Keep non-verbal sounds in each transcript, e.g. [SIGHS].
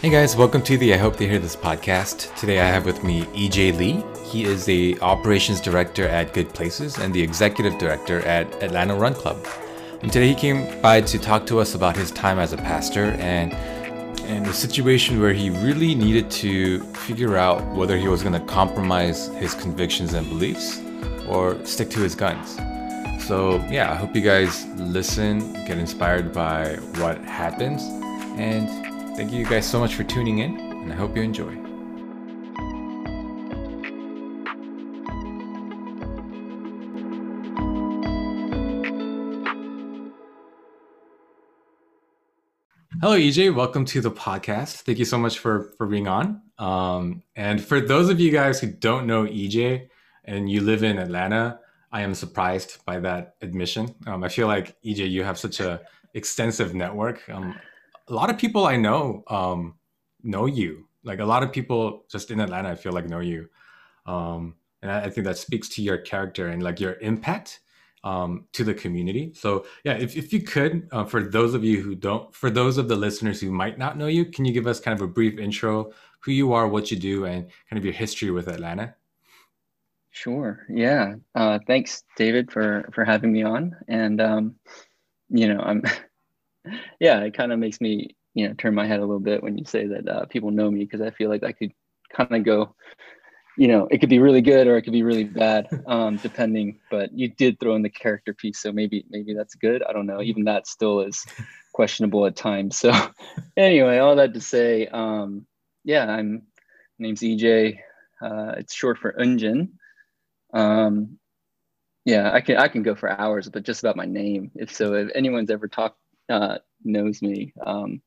Hey guys, welcome to the I Hope They Hear This podcast. Today I have with me EJ Lee. He is the operations director at Good Places and the executive director at Atlanta Run Club. And today he came by to talk to us about his time as a pastor and and the situation where he really needed to figure out whether he was going to compromise his convictions and beliefs or stick to his guns. So, yeah, I hope you guys listen, get inspired by what happens, and Thank you guys so much for tuning in, and I hope you enjoy. Hello, EJ. Welcome to the podcast. Thank you so much for for being on. Um, and for those of you guys who don't know EJ and you live in Atlanta, I am surprised by that admission. Um, I feel like EJ, you have such a extensive network. Um, a lot of people I know um, know you. Like a lot of people just in Atlanta, I feel like know you, um, and I, I, think that speaks to your character and like your impact um, to the community. So yeah, if if you could, uh, for those of you who don't, for those of the listeners who might not know you, can you give us kind of a brief intro, who you are, what you do, and kind of your history with Atlanta? Sure. Yeah. Uh, thanks, David, for for having me on. And um, you know, I'm yeah, it kind of makes me, you know, turn my head a little bit when you say that uh, people know me because I feel like I could kind of go, you know, it could be really good or it could be really bad, [LAUGHS] um, depending. But you did throw in the character piece, so maybe maybe that's good. I don't know. Even that still is [LAUGHS] questionable at times. So [LAUGHS] anyway, all that to say, um, yeah, I'm name's EJ. Uh, it's short for Unjin. Um, yeah, I can I can go for hours, but just about my name. If so, if anyone's ever talked uh, knows me. Um,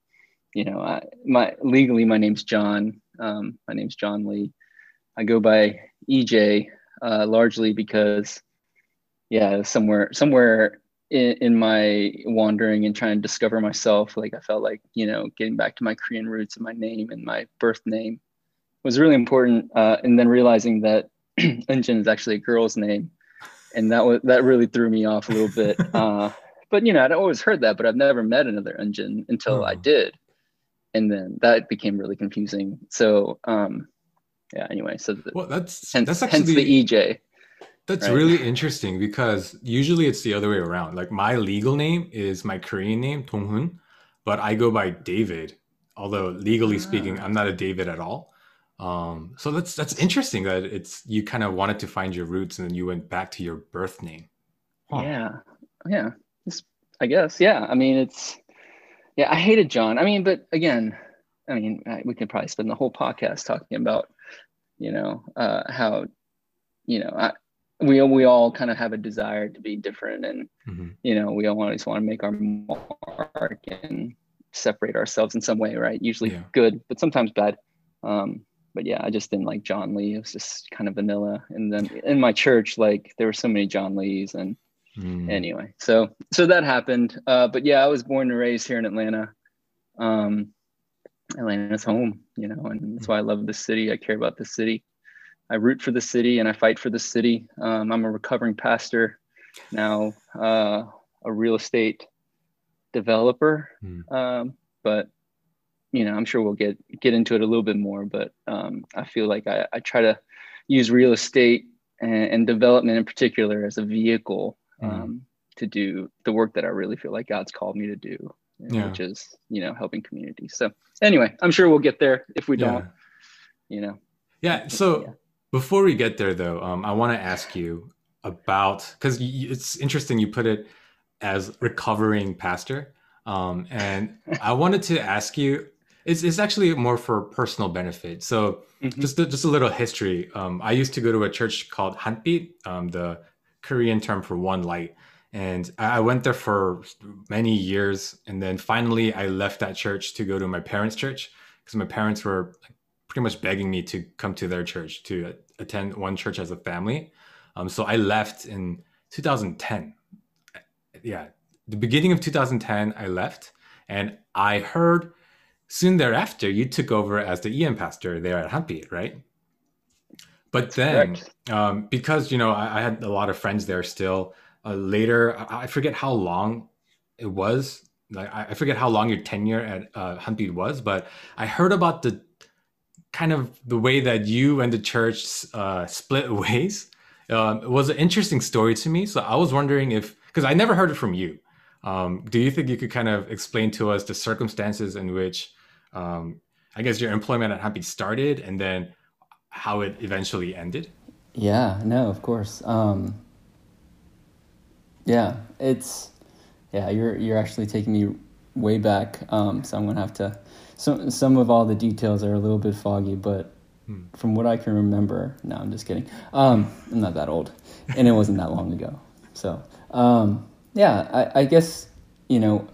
you know, I, my legally my name's John. Um, my name's John Lee. I go by EJ uh, largely because, yeah, somewhere somewhere in, in, my wandering and trying to discover myself, like I felt like you know getting back to my Korean roots and my name and my birth name was really important. Uh, and then realizing that [CLEARS THROAT] Unjin is actually a girl's name, and that was that really threw me off a little bit. [LAUGHS] Uh, but you know, I'd always heard that, but I've never met another Unjin until oh. I did. And then that became really confusing. So um yeah, anyway, so the, well that's hence, that's actually hence the EJ. That's right? really interesting because usually it's the other way around. Like my legal name is my Korean name, Donghun, but I go by David. Although legally speaking, ah. I'm not a David at all. Um, so that's that's interesting that it's you kind of wanted to find your roots and then you went back to your birth name. Huh. Yeah, yeah. I guess. Yeah. I mean, it's, yeah, I hated John. I mean, but again, I mean, we could probably spend the whole podcast talking about, you know, uh, how, you know, I, we we all kind of have a desire to be different, and mm-hmm. you know, we always want to make our mark and separate ourselves in some way, right? Usually yeah. good, but sometimes bad. Um, but yeah, I just didn't like John Lee. It was just kind of vanilla. And then in my church, like there were so many John Lees, and Mm. Anyway, so so that happened. Uh, but yeah, I was born and raised here in Atlanta. Um, Atlanta's home, you know, and that's why I love the city. I care about the city. I root for the city and I fight for the city. Um, I'm a recovering pastor now, uh, a real estate developer. Mm. Um, but you know, I'm sure we'll get get into it a little bit more. But um, I feel like I, I try to use real estate and, and development in particular as a vehicle mm. um, to do the work that I really feel like God's called me to do, yeah. which is, you know, helping communities. So anyway, I'm sure we'll get there if we don't, yeah. you know. Yeah. So yeah. before we get there though, um, I want to ask you about, cause it's interesting. You put it as recovering pastor. Um, and I wanted to ask you, it's, it's actually more for personal benefit. So mm-hmm. just, just a little history. Um, I used to go to a church called Hanbit, um, the Korean term for one light. And I went there for many years. And then finally, I left that church to go to my parents' church because my parents were pretty much begging me to come to their church to attend one church as a family. Um, so I left in 2010. Yeah, the beginning of 2010, I left. And I heard soon thereafter you took over as the EM pastor there at Hanbit, right? But then, um, because you know, I, I, had a lot of friends there still. Uh, later, I, I, forget how long it was. like I forget how long your tenure at uh, was, but I heard about the kind of the way that you and the church uh, split [LAUGHS] ways. Um, it was an interesting story to me. So I was wondering if, because I never heard it from you. Um, do you think you could kind of explain to us the circumstances in which, um, I guess, your employment at Hanbit started and then how it eventually ended? Yeah, no, of course. Um, yeah, it's yeah. You're you're actually taking me way back, um, so I'm gonna have to. Some some of all the details are a little bit foggy, but hmm. from what I can remember, no, I'm just kidding. Um, I'm not that old, and it wasn't that long ago. So um, yeah, I, I guess you know,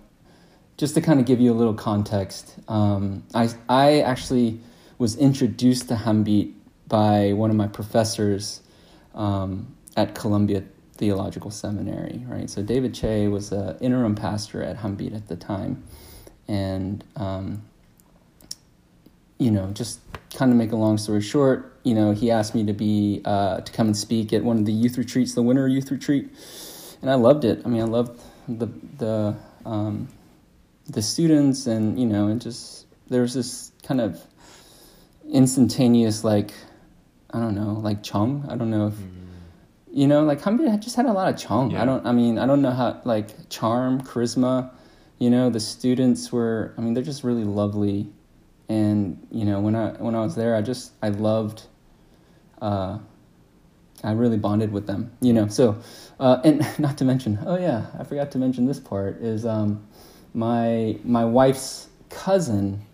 just to kind of give you a little context, um, I I actually was introduced to Hanbit by one of my professors um, at Columbia Theological Seminary, right? So David Che was an interim pastor at Hanbit at the time, and um, you know, just kind of make a long story short, you know, he asked me to be uh, to come and speak at one of the youth retreats, the winter youth retreat, and I loved it. I mean, I loved the the um, the students, and you know, and just there was this kind of instantaneous like I don't know, like Chung. I don't know if mm-hmm. you know, like Hanbit just had a lot of Chung. Yeah. I don't. I mean, I don't know how like charm, charisma. You know, the students were. I mean, they're just really lovely, and you know, when I when I was there, I just I loved. Uh, I really bonded with them. You know, so uh, and [LAUGHS] not to mention, oh yeah, I forgot to mention this part is um, my my wife's cousin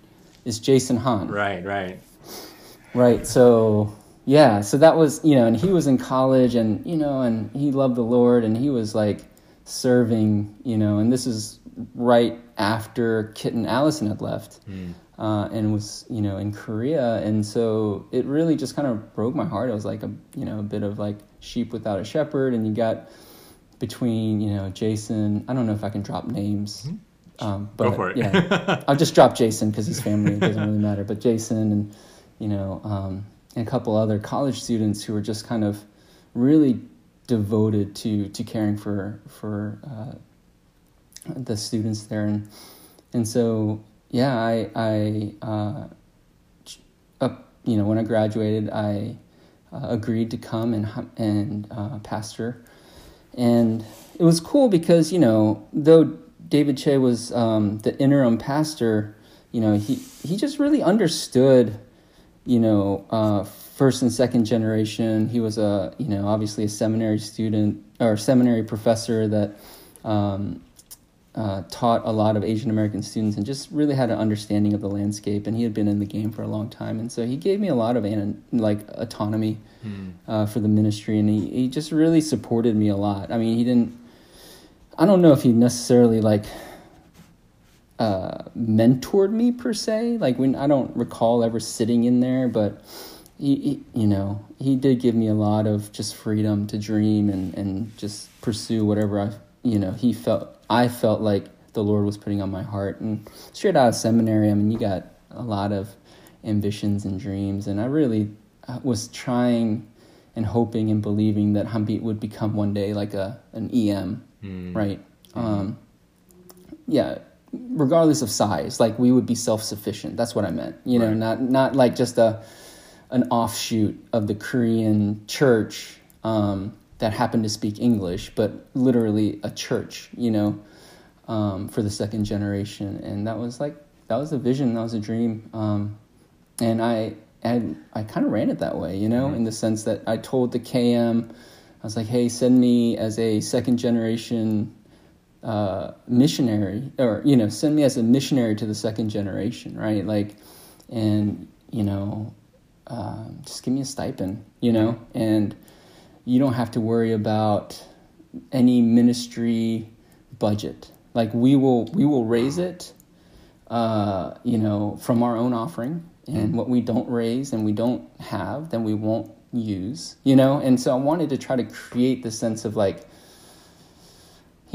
is Jason Han. Right, right. Right. So yeah, so that was, you know, and he was in college and, you know, and he loved the Lord and he was like serving, you know, and this is right after Kit and Allison had left mm. uh, and was, you know, in Korea. And so it really just kind of broke my heart. It was like a, you know, a bit of like sheep without a shepherd. And you got between, you know, Jason, I don't know if I can drop names. Mm-hmm. Um, but Go for it. yeah, [LAUGHS] I'll just drop Jason because he's family. It doesn't really matter. But Jason and, you know, um, and a couple other college students who were just kind of really devoted to to caring for for uh, the students there. And and so yeah I I uh, you know when I graduated I uh, agreed to come and and uh, pastor. And it was cool because you know though David Che was um, the interim pastor you know he he just really understood you know, uh, first and second generation. He was a, you know, obviously a seminary student or seminary professor that um, uh, taught a lot of Asian American students and just really had an understanding of the landscape. And he had been in the game for a long time, and so he gave me a lot of like autonomy mm. uh, for the ministry, and he he just really supported me a lot. I mean, he didn't. I don't know if he necessarily like uh, mentored me per se. Like when I don't recall ever sitting in there, but he, he, you know, he did give me a lot of just freedom to dream and and just pursue whatever I, you know, he felt I felt like the Lord was putting on my heart. And straight out of seminary, I mean, you got a lot of ambitions and dreams, and I really uh, was trying and hoping and believing that Hanbit would become one day like a an EM, mm. right? Mm-hmm. Um, yeah, regardless of size, like we would be self sufficient. That's what I meant. You know, right. not not like just a an offshoot of the Korean church um, that happened to speak English, but literally a church. You know, um, for the second generation, and that was like that was a vision. That was a dream. Um, and I and I kind of ran it that way. You know, mm-hmm. in the sense that I told the KM. I was like, hey, send me as a second generation uh, missionary or you know send me as a missionary to the second generation right? Like and you know um, just give me a stipend you know? And you don't have to worry about any ministry budget. Like we will we will raise it uh, you know from our own offering. And mm-hmm. what we don't raise and we don't have then we won't use you know? And so i wanted to try to create the sense of like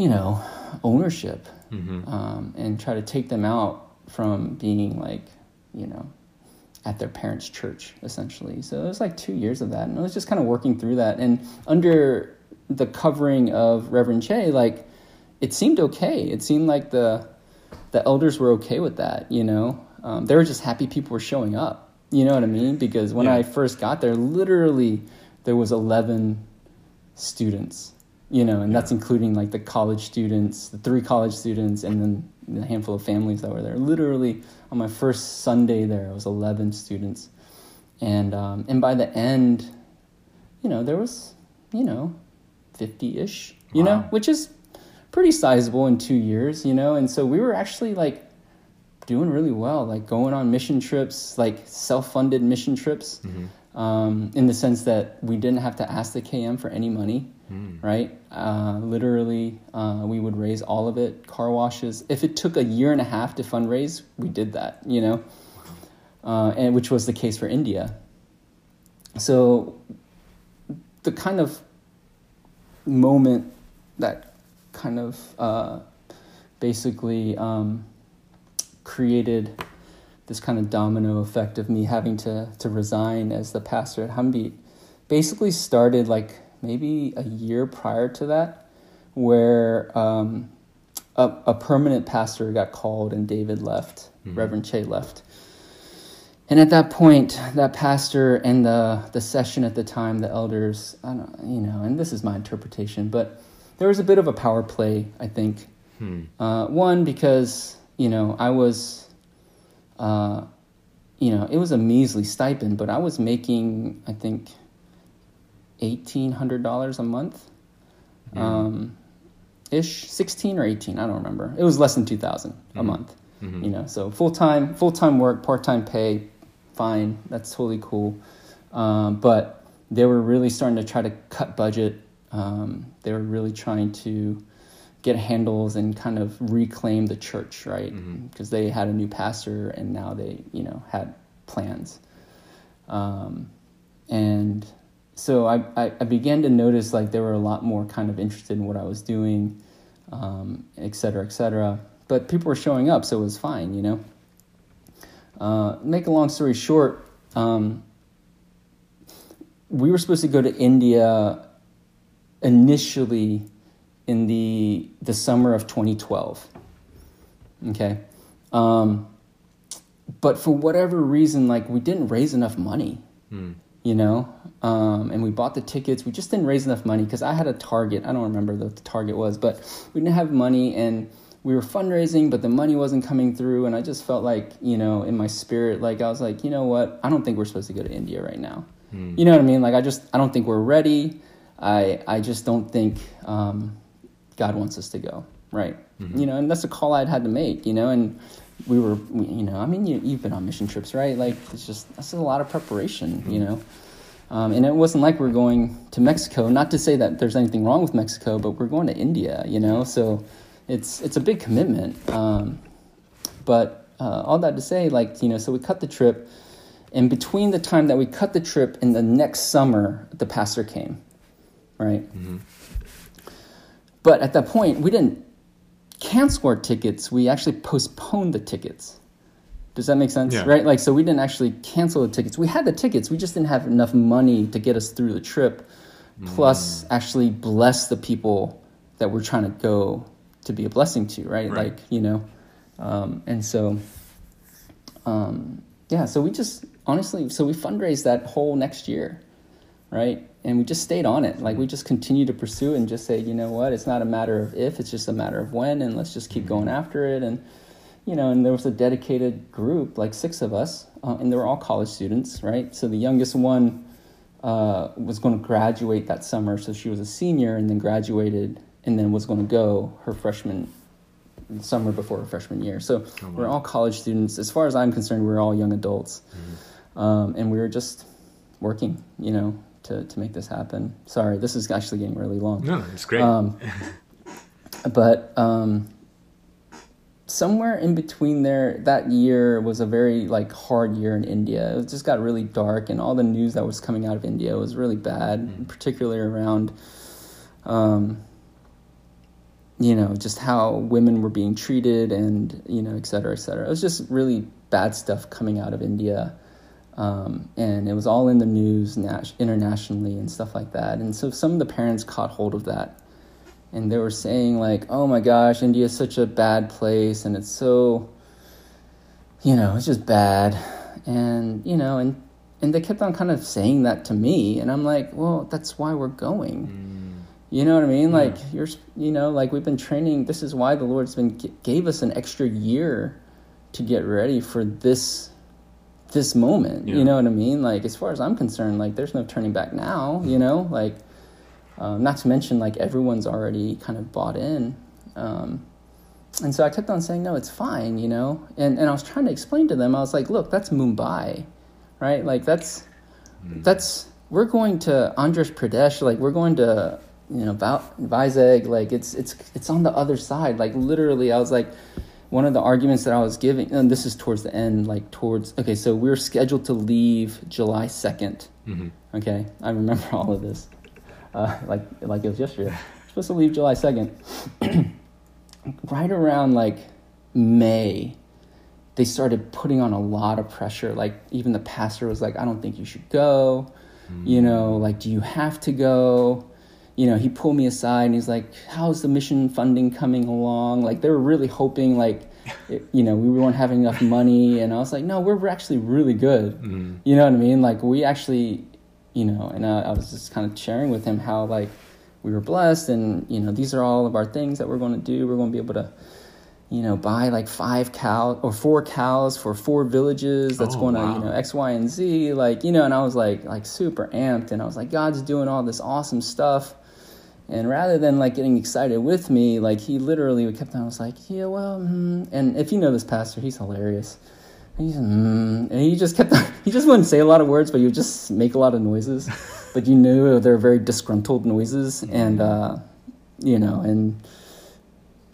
you know ownership mm-hmm. um, and try to take them out from being like, you know, at their parents' church essentially. So it was like two years of that, and I was just kind of working through that. And under the covering of Reverend Che, like it seemed okay. It seemed like the the elders were okay with that. You know, um, they were just happy people were showing up. You know what I mean? Because when yeah. I first got there, literally there was eleven students. You know, and yeah. that's including like the college students, the three college students, and then the handful of families that were there. Literally on my first Sunday there, it was eleven students, and um, and by the end, you know, there was you know, fifty ish. You wow. know, which is pretty sizable in two years, you know? And so we were actually like doing really well, like going on mission trips, like self funded mission trips, mm-hmm. um, in the sense that we didn't have to ask the KM for any money, mm. right? Uh, literally, uh, we would raise all of it, car washes. If it took a year and a half to fundraise, we did that, you know? Uh, and which was the case for India. So the kind of moment that kind of uh, basically um, created this kind of domino effect of me having to to resign as the pastor at Hanbit. Basically, started like maybe a year prior to that, where um, a, a, permanent pastor got called and David left, mm-hmm. Reverend Che left. And at that point, that pastor and the the session at the time, the elders, I don't, you know, and this is my interpretation, but there was a bit of a power play, I think. Hmm. Uh, one because you know I was, uh, you know, it was a measly stipend, but I was making I think eighteen hundred dollars a month, um, ish, sixteen or eighteen. I don't remember. It was less than two thousand mm-hmm. a month. Mm-hmm. You know, so full time, full time work, part time pay, fine. That's totally cool. Um, but they were really starting to try to cut budget um, they were really trying to get handles and kind of reclaim the church, right? Because mm-hmm. they had a new pastor and now they, you know, had plans. Um, and so I, I, I, began to notice like they were a lot more kind of interested in what I was doing, um, et cetera, et cetera. But people were showing up, so it was fine, you know. Uh, make a long story short, um, we were supposed to go to India initially in the the summer of 2012. Okay, um, but for whatever reason, like we didn't raise enough money. Mm. You know, um, and we bought the tickets. We just didn't raise enough money because I had a target. I don't remember what the target was, but we didn't have money, and we were fundraising, but the money wasn't coming through. And I just felt like, you know, in my spirit, like I was like, you know what? I don't think we're supposed to go to India right now. Mm. You know what I mean? Like I just, I don't think we're ready. I I just don't think um, God wants us to go right. Mm-hmm. You know, and that's a call I'd had to make. You know, and we were you know I mean you, you've been on mission trips right? Like it's just that's a lot of preparation. Mm-hmm. You know. Um, and it wasn't like we're going to Mexico. Not to say that there's anything wrong with Mexico, but we're going to India, you know. So it's it's a big commitment. Um, but uh, all that to say, like you know, so we cut the trip, and between the time that we cut the trip and the next summer, the pastor came, right? Mm-hmm. But at that point, we didn't cancel our tickets. We actually postponed the tickets. Does that make sense? Yeah. Right? Like, so we didn't actually cancel the tickets. We had the tickets. We just didn't have enough money to get us through the trip, plus mm. actually bless the people that we're trying to go to be a blessing to, right? right. Like, you know, um, and so, um, yeah, so we just honestly, so we fundraised that whole next year, right? And we just stayed on it. Like we just continued to pursue and just say, you know what, it's not a matter of if, it's just a matter of when, and let's just keep going after it. And you know, and there was a dedicated group, like six of us, uh, and they were all college students, right? So the youngest one uh, was going to graduate that summer, so she was a senior, and then graduated, and then was going to go her freshman summer before her freshman year. So oh, wow. we're all college students. As far as I'm concerned, we're all young adults, mm-hmm. um, and we were just working, you know, to, to make this happen. Sorry, this is actually getting really long. No, it's great. Um, but um, somewhere in between there, that year was a very like hard year in India. It just got really dark, and all the news that was coming out of India was really bad, mm. particularly around, um, you know, just how women were being treated, and you know, et cetera, et cetera. It was just really bad stuff coming out of India. Um, and it was all in the news nat- internationally and stuff like that. And so some of the parents caught hold of that, and they were saying like, "Oh my gosh, India is such a bad place, and it's so, you know, it's just bad," and you know, and and they kept on kind of saying that to me, and I'm like, "Well, that's why we're going." Mm. You know what I mean? Yeah. Like you're, you know, like we've been training. This is why the Lord's been gave us an extra year to get ready for this this moment. Yeah. You know what I mean? Like as far as I'm concerned, like there's no turning back now. You know, like um, not to mention, like everyone's already kind of bought in. Um, and so I kept on saying, no, it's fine, you know? And, and I was trying to explain to them, I was like, look, that's Mumbai, right? Like that's, mm. that's, we're going to Andhra Pradesh, like we're going to, you know, Vizag, like it's, it's, it's on the other side. Like literally, I was like, one of the arguments that I was giving, and this is towards the end, like towards, okay, so we are scheduled to leave July 2nd. Mm-hmm. Okay, I remember [LAUGHS] all of this uh, like like it was yesterday. supposed to leave July second. [CLEARS THROAT] right around like May, they started putting on a lot of pressure. Like even the pastor was like, "I don't think you should go." Mm. You know, like, do you have to go? You know, he pulled me aside and he's like, "How's the mission funding coming along?" Like they were really hoping like. [LAUGHS] It, you know, we weren't having enough money, and I was like, "No, we're actually really good." Mm. You know what I mean? Like, we actually you know, and I, I was just kind of sharing with him how like we were blessed, and you know, these are all of our things that we're going to do. We're going to be able to, you know, buy like five cows or four cows for four villages. That's oh, going to, wow. you know, X, Y, and Z. Like, you know, and I was like, like super amped, and I was like, God's doing all this awesome stuff. And rather than like getting excited with me, like he literally kept on. I was like, yeah, well, mm. and if you know this pastor, he's hilarious He's, mm, and he just kept, On, [LAUGHS] he just wouldn't say a lot of words, but he would just make a lot of noises. [LAUGHS] but you knew they're very disgruntled noises. And, uh, you know, and,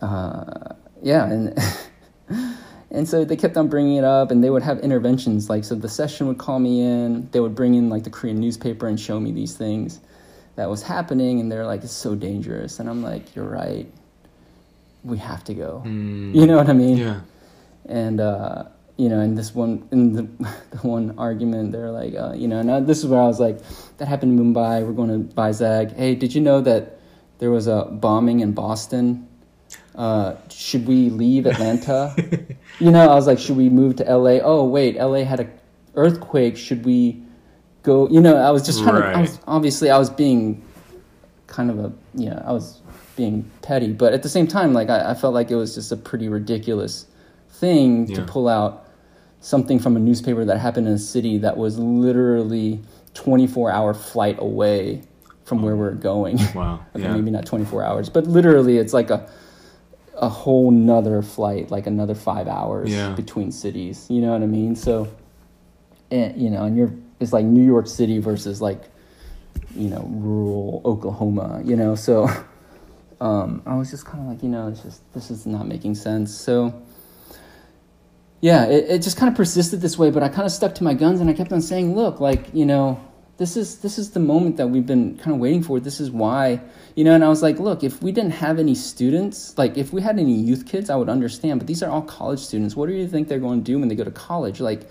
uh, yeah, and, [LAUGHS] and so they kept on bringing it up and they would have interventions. Like, so the session would call me in, they would bring in like the Korean newspaper and show me these things that was happening. And they're like, it's so dangerous. And I'm like, you're right. We have to go. Mm. You know what I mean? Yeah. And, uh, you know, in this one, in the, [LAUGHS] the one argument, they're like, uh, you know, and this is where I was like, that happened in Mumbai. We're going to Vizag. Hey, did you know that there was a bombing in Boston? Uh, should we leave Atlanta? [LAUGHS] you know, I was like, should we move to LA? Oh, wait, LA had a earthquake. Should we go? You know, I was just trying right. to. I was, obviously, I was being kind of a, yeah, you know, I was being petty, but at the same time, like I, I felt like it was just a pretty ridiculous thing yeah. to pull out something from a newspaper that happened in a city that was literally 24 hour flight away from where mm. we're going. Wow. [LAUGHS] okay, yeah. maybe not 24 hours, but literally it's like a a whole nother flight, like another five hours yeah. between cities. You know what I mean? So, and, you know, and you're it's like New York City versus like, you know, rural Oklahoma. You know, so um, I was just kind of like, you know, it's just this is not making sense. So yeah, it, it just kind of persisted this way, but I kind of stuck to my guns and I kept on saying, look, like, you know, this is this is the moment that we've been kind of waiting for. This is why, you know, and I was like, look, if we didn't have any students, like if we had any youth kids, I would understand, but these are all college students. What do you think they're going to do when they go to college? Like,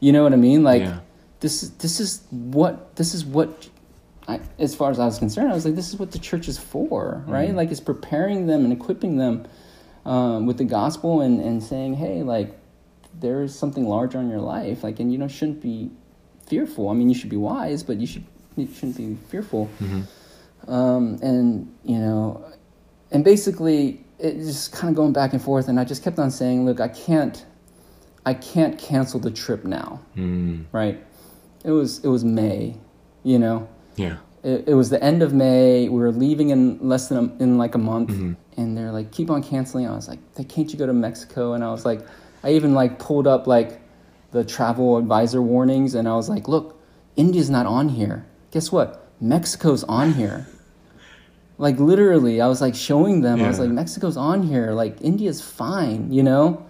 you know what I mean? Like yeah. This this is what this is what I, as far as I was concerned, I was like, this is what the church is for, right? Mm-hmm. Like, it's preparing them and equipping them um, with the gospel and, and saying, hey, like, there is something larger in your life like and you know shouldn't be fearful i mean you should be wise but you should you shouldn't be fearful mm-hmm. um, and you know and basically it's just kind of going back and forth and i just kept on saying look i can't i can't cancel the trip now mm. right it was it was may you know yeah it, it, was the end of may we were leaving in less than a, in like a month mm-hmm. and they're like keep on canceling i was like can't you go to mexico and i was like I even like pulled up like the travel advisor warnings and I was like, look, India's not on here. Guess what? Mexico's on here. [LAUGHS] like literally, I was like showing them. Yeah. I was like, Mexico's on here. Like India's fine, you know.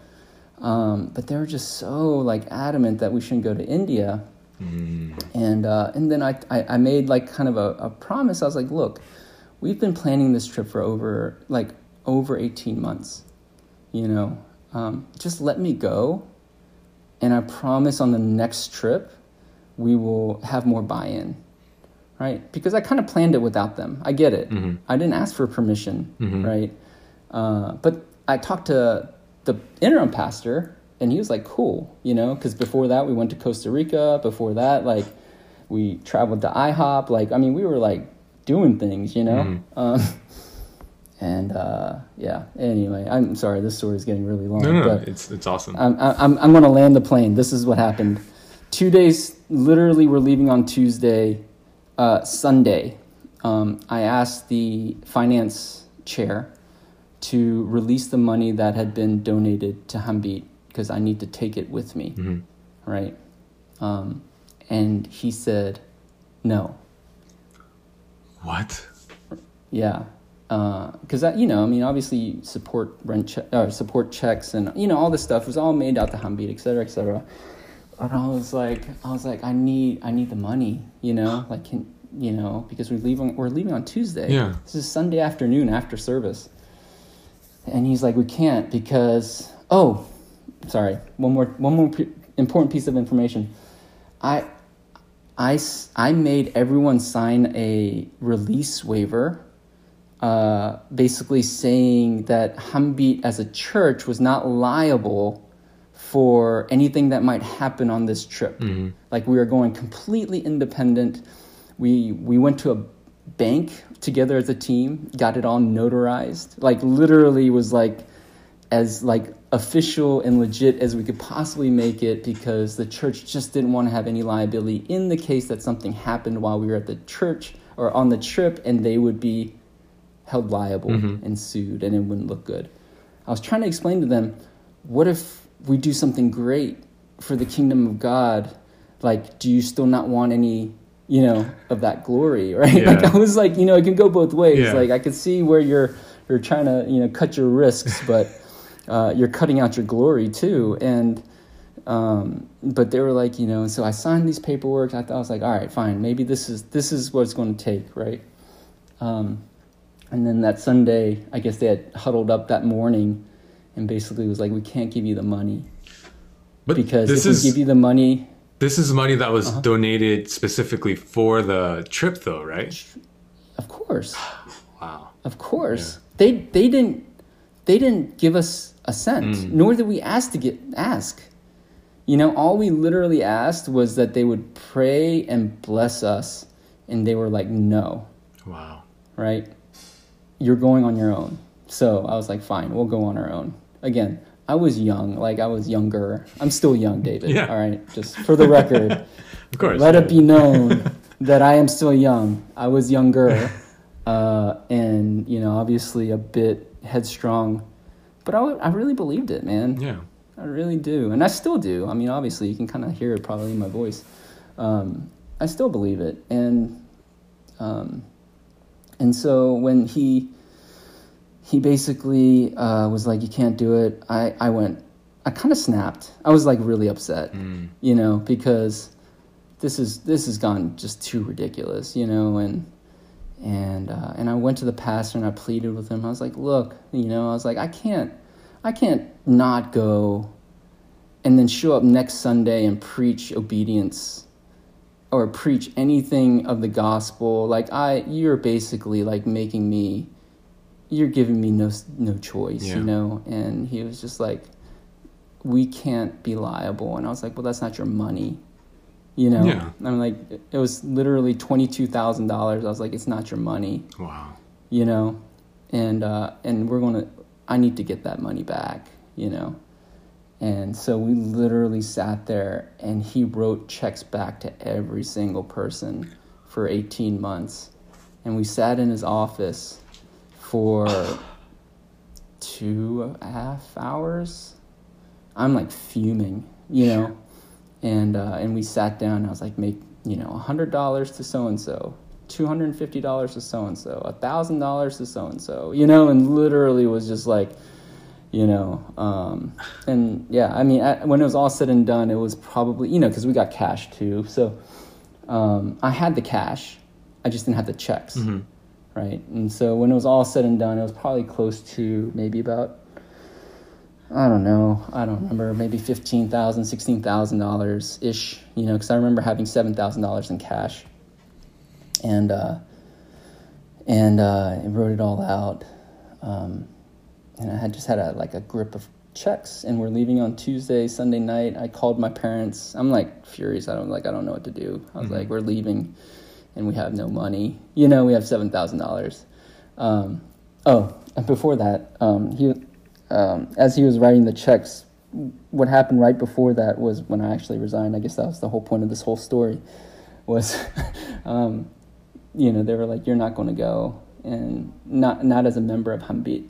Um, but they were just so like adamant that we shouldn't go to India. Mm. And uh, and then I, I, I made like kind of a, a promise. I was like, look, we've been planning this trip for over like over eighteen months, you know, um, just let me go. And I promise on the next trip, we will have more buy in. right? Because I kind of planned it without them. I get it. Mm-hmm. I didn't ask for permission, mm-hmm. right? Uh, but I talked to the interim pastor, and he was like, "Cool," you know, because before that we went to Costa Rica. Before that, like we traveled to IHOP. Like, I mean, we were like doing things, you know. Mm-hmm. Um, and uh, yeah. Anyway, I'm sorry. This story is getting really long. No, no, but it's it's awesome. I'm I'm I'm going to land the plane. This is what happened. Two days, literally, we're leaving on Tuesday. Uh, Sunday, um, I asked the finance chair to release the money that had been donated to Hanbit because I need to take it with me, mm-hmm. right? Um, and he said, no. What? Yeah, because uh, you know, I mean, obviously support rent che- uh, support checks and you know all this stuff was all made out to Hanbit, et cetera, et cetera. And I was like, I was like, I need, I need the money, you know, [SIGHS] like, can, you know, because we're leaving, we're leaving on Tuesday. Yeah. This is Sunday afternoon after service. And he's like, we can't because, oh, sorry, one more, one more p- important piece of information. I, I, I made everyone sign a release waiver, uh, basically saying that Hanbit as a church was not liable for anything that might happen on this trip. Mm-hmm. Like we were going completely independent. We we went to a bank together as a team, got it all notarized. Like literally was like as like official and legit as we could possibly make it because the church just didn't want to have any liability in the case that something happened while we were at the church or on the trip and they would be held liable mm-hmm. and sued and it wouldn't look good. I was trying to explain to them what if we do something great for the kingdom of God, like, do you still not want any, you know, of that glory, [LAUGHS] right? Yeah. Like, I was like, you know, it can go both ways. Yeah. Like, I could see where you're you're trying to, you know, cut your risks, but uh, you're cutting out your glory too. And um, but they were like, you know, so I signed these paperwork. I thought I was like, all right, fine, maybe this is this is what it's going to take, right? Um, and then that Sunday, I guess they had huddled up that morning and basically was like, "We can't give you the money, but because if is, we give you the money." This is money that was uh-huh. donated specifically for the trip, though, right? Of course. [SIGHS] wow. Of course, yeah. they they didn't they didn't give us a cent, mm. nor did we ask to get ask. You know, all we literally asked was that they would pray and bless us, and they were like, "No." Wow. Right? You're going on your own. So I was like, "Fine, we'll go on our own." again, I was young, like I was younger. I'm still young, David. Yeah. All right, just for the record. [LAUGHS] of course. Let it be known that I am still young. I was younger, [LAUGHS] uh, and you know, obviously a bit headstrong, but I, I really believed it, man. Yeah. I really do, and I still do. I mean, obviously, you can kind of hear it probably in my voice. Um, I still believe it, and um, and so when he he basically uh, was like, "You can't do it." I I went, I kind of snapped. I was like really upset, mm. you know, because this is this has gone just too ridiculous, you know, and and uh, and I went to the pastor and I pleaded with him. I was like, "Look, you know," I was like, "I can't, I can't not go." And then show up next Sunday and preach obedience or preach anything of the gospel like i you're basically like making me you're giving me no no choice, yeah. you know. And he was just like, we can't be liable. And I was like, well, that's not your money, you know. Yeah. I'm like, it was literally twenty two thousand dollars. I was like, it's not your money. Wow. You know, and uh, and we're gonna. I need to get that money back, you know. And so we literally sat there, and he wrote checks back to every single person for 18 months. And we sat in his office for two and a half hours. I'm like fuming, you know, and uh, and we sat down. and I was like, make you know, a hundred dollars to so and so, two hundred and fifty dollars to so and so, a thousand dollars to so and so, you know, and literally was just like, you know, um, and yeah, I mean, when it was all said and done, it was probably you know because we got cash too, so um, I had the cash, I just didn't have the checks. Mm-hmm right? And so when it was all said and done, it was probably close to maybe about I don't know, I don't remember, maybe fifteen thousand, sixteen thousand dollars $16,000 ish, you know, because I remember having seven thousand dollars in cash. and uh, and uh, I wrote it all out. Um, and I had just had a like a grip of checks, and we're leaving on Tuesday, Sunday night. I called my parents. I'm like furious. I don't like I don't know what to do. I was mm-hmm. like, we're leaving, and we have no money. You know, we have seven thousand um, dollars. Oh, and before that, um, he um, as he was writing the checks, what happened right before that was when I actually resigned. I guess that was the whole point of this whole story. Was, [LAUGHS] um, you know, they were like, "You're not going to go," and not not as a member of Hanbit,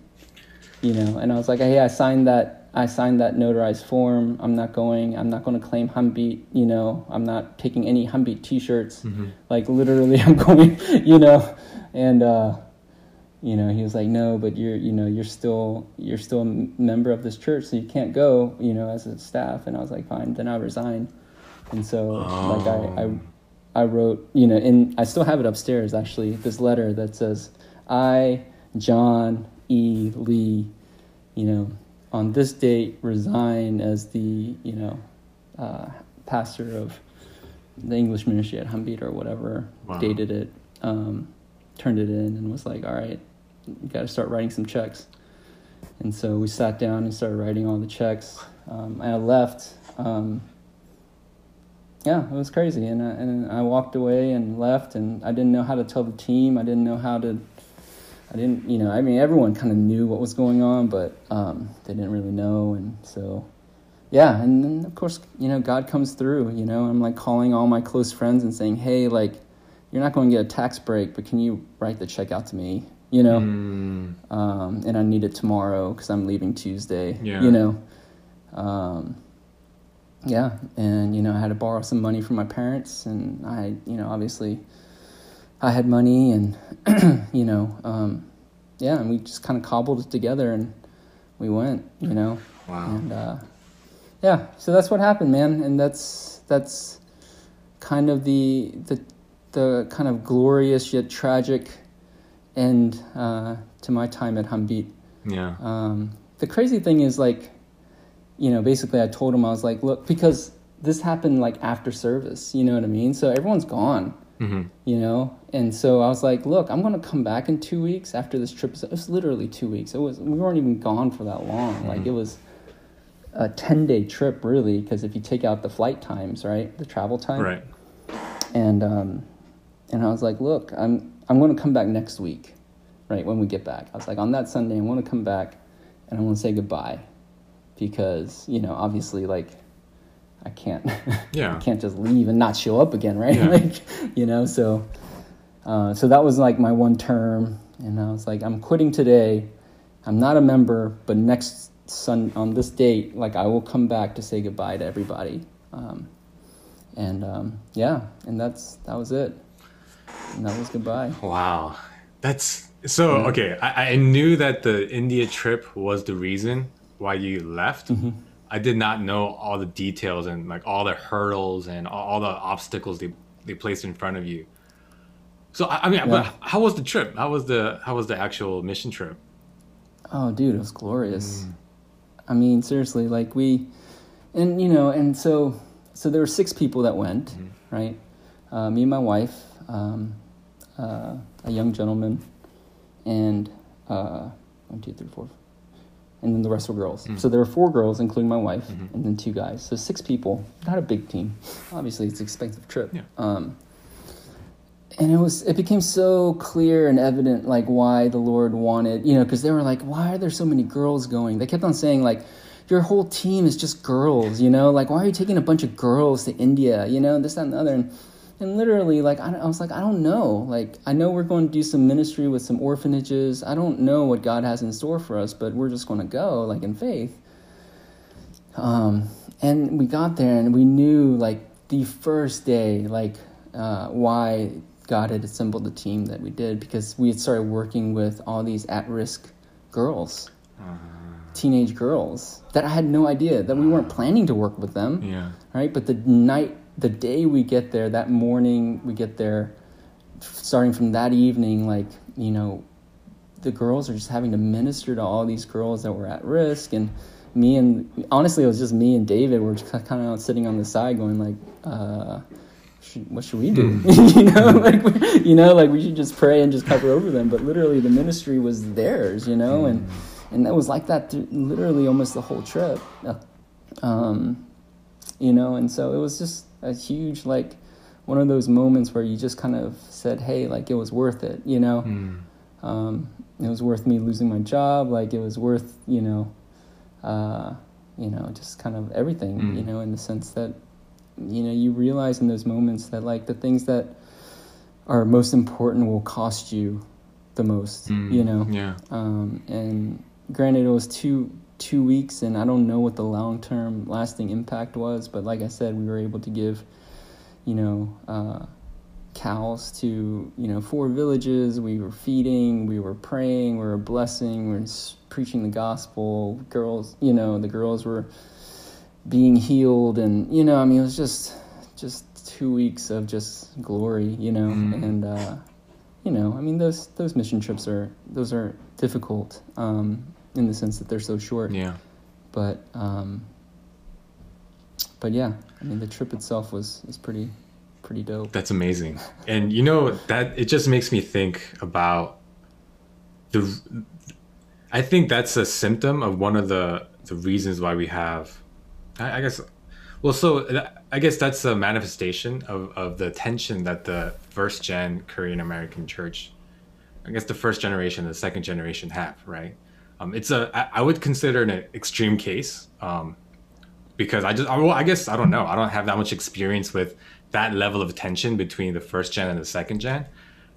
you know. And I was like, "Hey, I signed that. I signed that notarized form. I'm not going. I'm not going to claim Hanbit. You know, I'm not taking any Hanbit T-shirts. Mm-hmm. Like literally, [LAUGHS] I'm going. You know, and." uh you know he was like no but you're you know you're still you're still a member of this church so you can't go you know as a staff and i was like fine then i resign and so oh. like I, I i wrote you know and i still have it upstairs actually this letter that says i john e lee you know on this date resign as the you know uh, pastor of the english ministry at Hanbit or whatever wow. dated it um, turned it in and was like, all right, got to start writing some checks. And so we sat down and started writing all the checks. Um, I left. Um, yeah, it was crazy. And I, and I walked away and left, and I didn't know how to tell the team. I didn't know how to. I didn't, you know, I mean, everyone kind of knew what was going on, but um, they didn't really know. And so, yeah, and then of course, you know, God comes through. You know, I'm like calling all my close friends and saying, hey, like, you're not going to get a tax break, but can you write the check out to me? You know, mm. um, and I need it tomorrow because I'm leaving Tuesday, yeah. you know. Um, yeah, and you know, I had to borrow some money from my parents, and I, you know, obviously, I had money, and [CLEARS THROAT] you know, um, yeah, and we just kind of cobbled it together, and we went, you know. Wow. And uh, yeah, so that's what happened, man, and that's that's kind of the the the kind of glorious yet tragic end uh, to my time at Hanbit. Yeah. Um, the crazy thing is like, you know, basically I told him I was like, look, because this happened like after service, you know what I mean? So everyone's gone, mm-hmm. you know, and so I was like, look, I'm gonna come back in two weeks after this trip. It was literally two weeks. It was we weren't even gone for that long. Mm-hmm. Like it was a ten day trip really, because if you take out the flight times, right, the travel time, right, and um, and I was like, look, I'm I'm going to come back next week, right, when we get back. I was like, on that Sunday, I want to come back and I want to say goodbye because, you know, obviously, like, I can't, [LAUGHS] yeah. I can't just leave and not show up again, [LAUGHS] right? Yeah. like, you know, so, uh, so that was like my one term. And I was like, I'm quitting today. I'm not a member, but next Sun on this date, like I will come back to say goodbye to everybody. Um, and um, yeah, and that's that was it. And that was goodbye. Wow. That's so yeah. okay. I, I knew that the India trip was the reason why you left. Mm-hmm. I did not know all the details and like all the hurdles and all, all the obstacles they, they placed in front of you. So I, I mean, yeah. but how was the trip? How was the how was the actual mission trip? Oh, dude, it was glorious. Mm. I mean, seriously, like we, and you know, and so so there were six people that went, mm-hmm. right? Uh, me and my wife, um, uh, a young gentleman, and uh, one, two, three, four, and then the rest were girls. Mm. So there were four girls, including my wife, mm-hmm. and then two guys. So six people. Not a big team. Obviously, it's an expensive trip. Yeah. Um, and it was it became so clear and evident like why the Lord wanted you know because they were like why are there so many girls going? They kept on saying like your whole team is just girls, you know? Like, why are you taking a bunch of girls to India, you know, this, that, and the other? And and literally like I, I, was like i don't know. Like i know we're going to do some ministry with some orphanages. I don't know what god has in store for us but we're just going to go like in faith. Um, and we got there and we knew like the first day like uh, why god had assembled the team that we did because we had started working with all these at-risk girls. Uh-huh. teenage girls that i had no idea that we weren't planning to work with them. Yeah. Right? But the night the day we get there, that morning we get there, starting from that evening, like, you know, the girls are just having to minister to all these girls that were at risk. And me and honestly, it was just me and David were just kind of sitting on the side going, like, uh, should, what should we do? [LAUGHS] you know, [LAUGHS] like we, you know, like we should just pray and just cover over them. But literally, the ministry was theirs, you know, and and that was like that through literally almost the whole trip. Um, you know, and so it was just a huge like one of those moments where you just kind of said, "Hey, like it was worth it," you know. Mm. Um, it was worth me losing my job. Like it was worth, you know, uh, you know, just kind of everything, mm. you know, in the sense that, you know, you realize in those moments that like the things that are most important will cost you the most, mm. you know. Yeah. Um, and granted, it was two two weeks, and I don't know what the long term lasting impact was, but like I said, we were able to give, you know, uh, cows to you know four villages. We were feeding, we were praying, we were blessing, we were preaching the gospel. Girls, you know, the girls were being healed, and you know, I mean, it was just just two weeks of just glory, you know, mm. and uh, you know, I mean, those those mission trips are those are difficult. Um, in the sense that they're so short. Yeah. But um, but yeah, I mean the trip itself was is pretty pretty dope. That's amazing. And you know that it just makes me think about the I think that's a symptom of one of the the reasons why we have I, I guess well so I guess that's a manifestation of, of the tension that the first gen Korean American church I guess the first generation and the second generation have, right? Um, it's a I, I would consider an extreme case um, because I just I, well, I guess I don't know I don't have that much experience with that level of tension between the first gen and the second gen,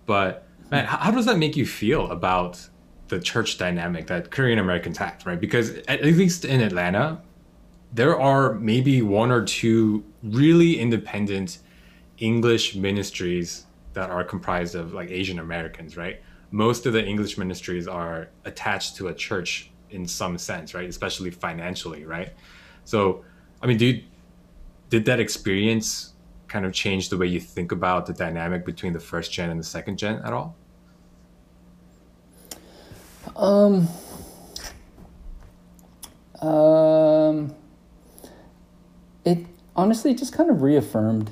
but man, how, how does that make you feel about the church dynamic that Korean Americans have, right? Because at least in Atlanta, there are maybe one or two really independent English ministries that are comprised of like Asian Americans, right? Most of the English ministries are attached to a church in some sense, right? Especially financially, right? So, I mean, do you, did that experience kind of change the way you think about the dynamic between the first gen and the second gen at all? Um, um, it honestly just kind of reaffirmed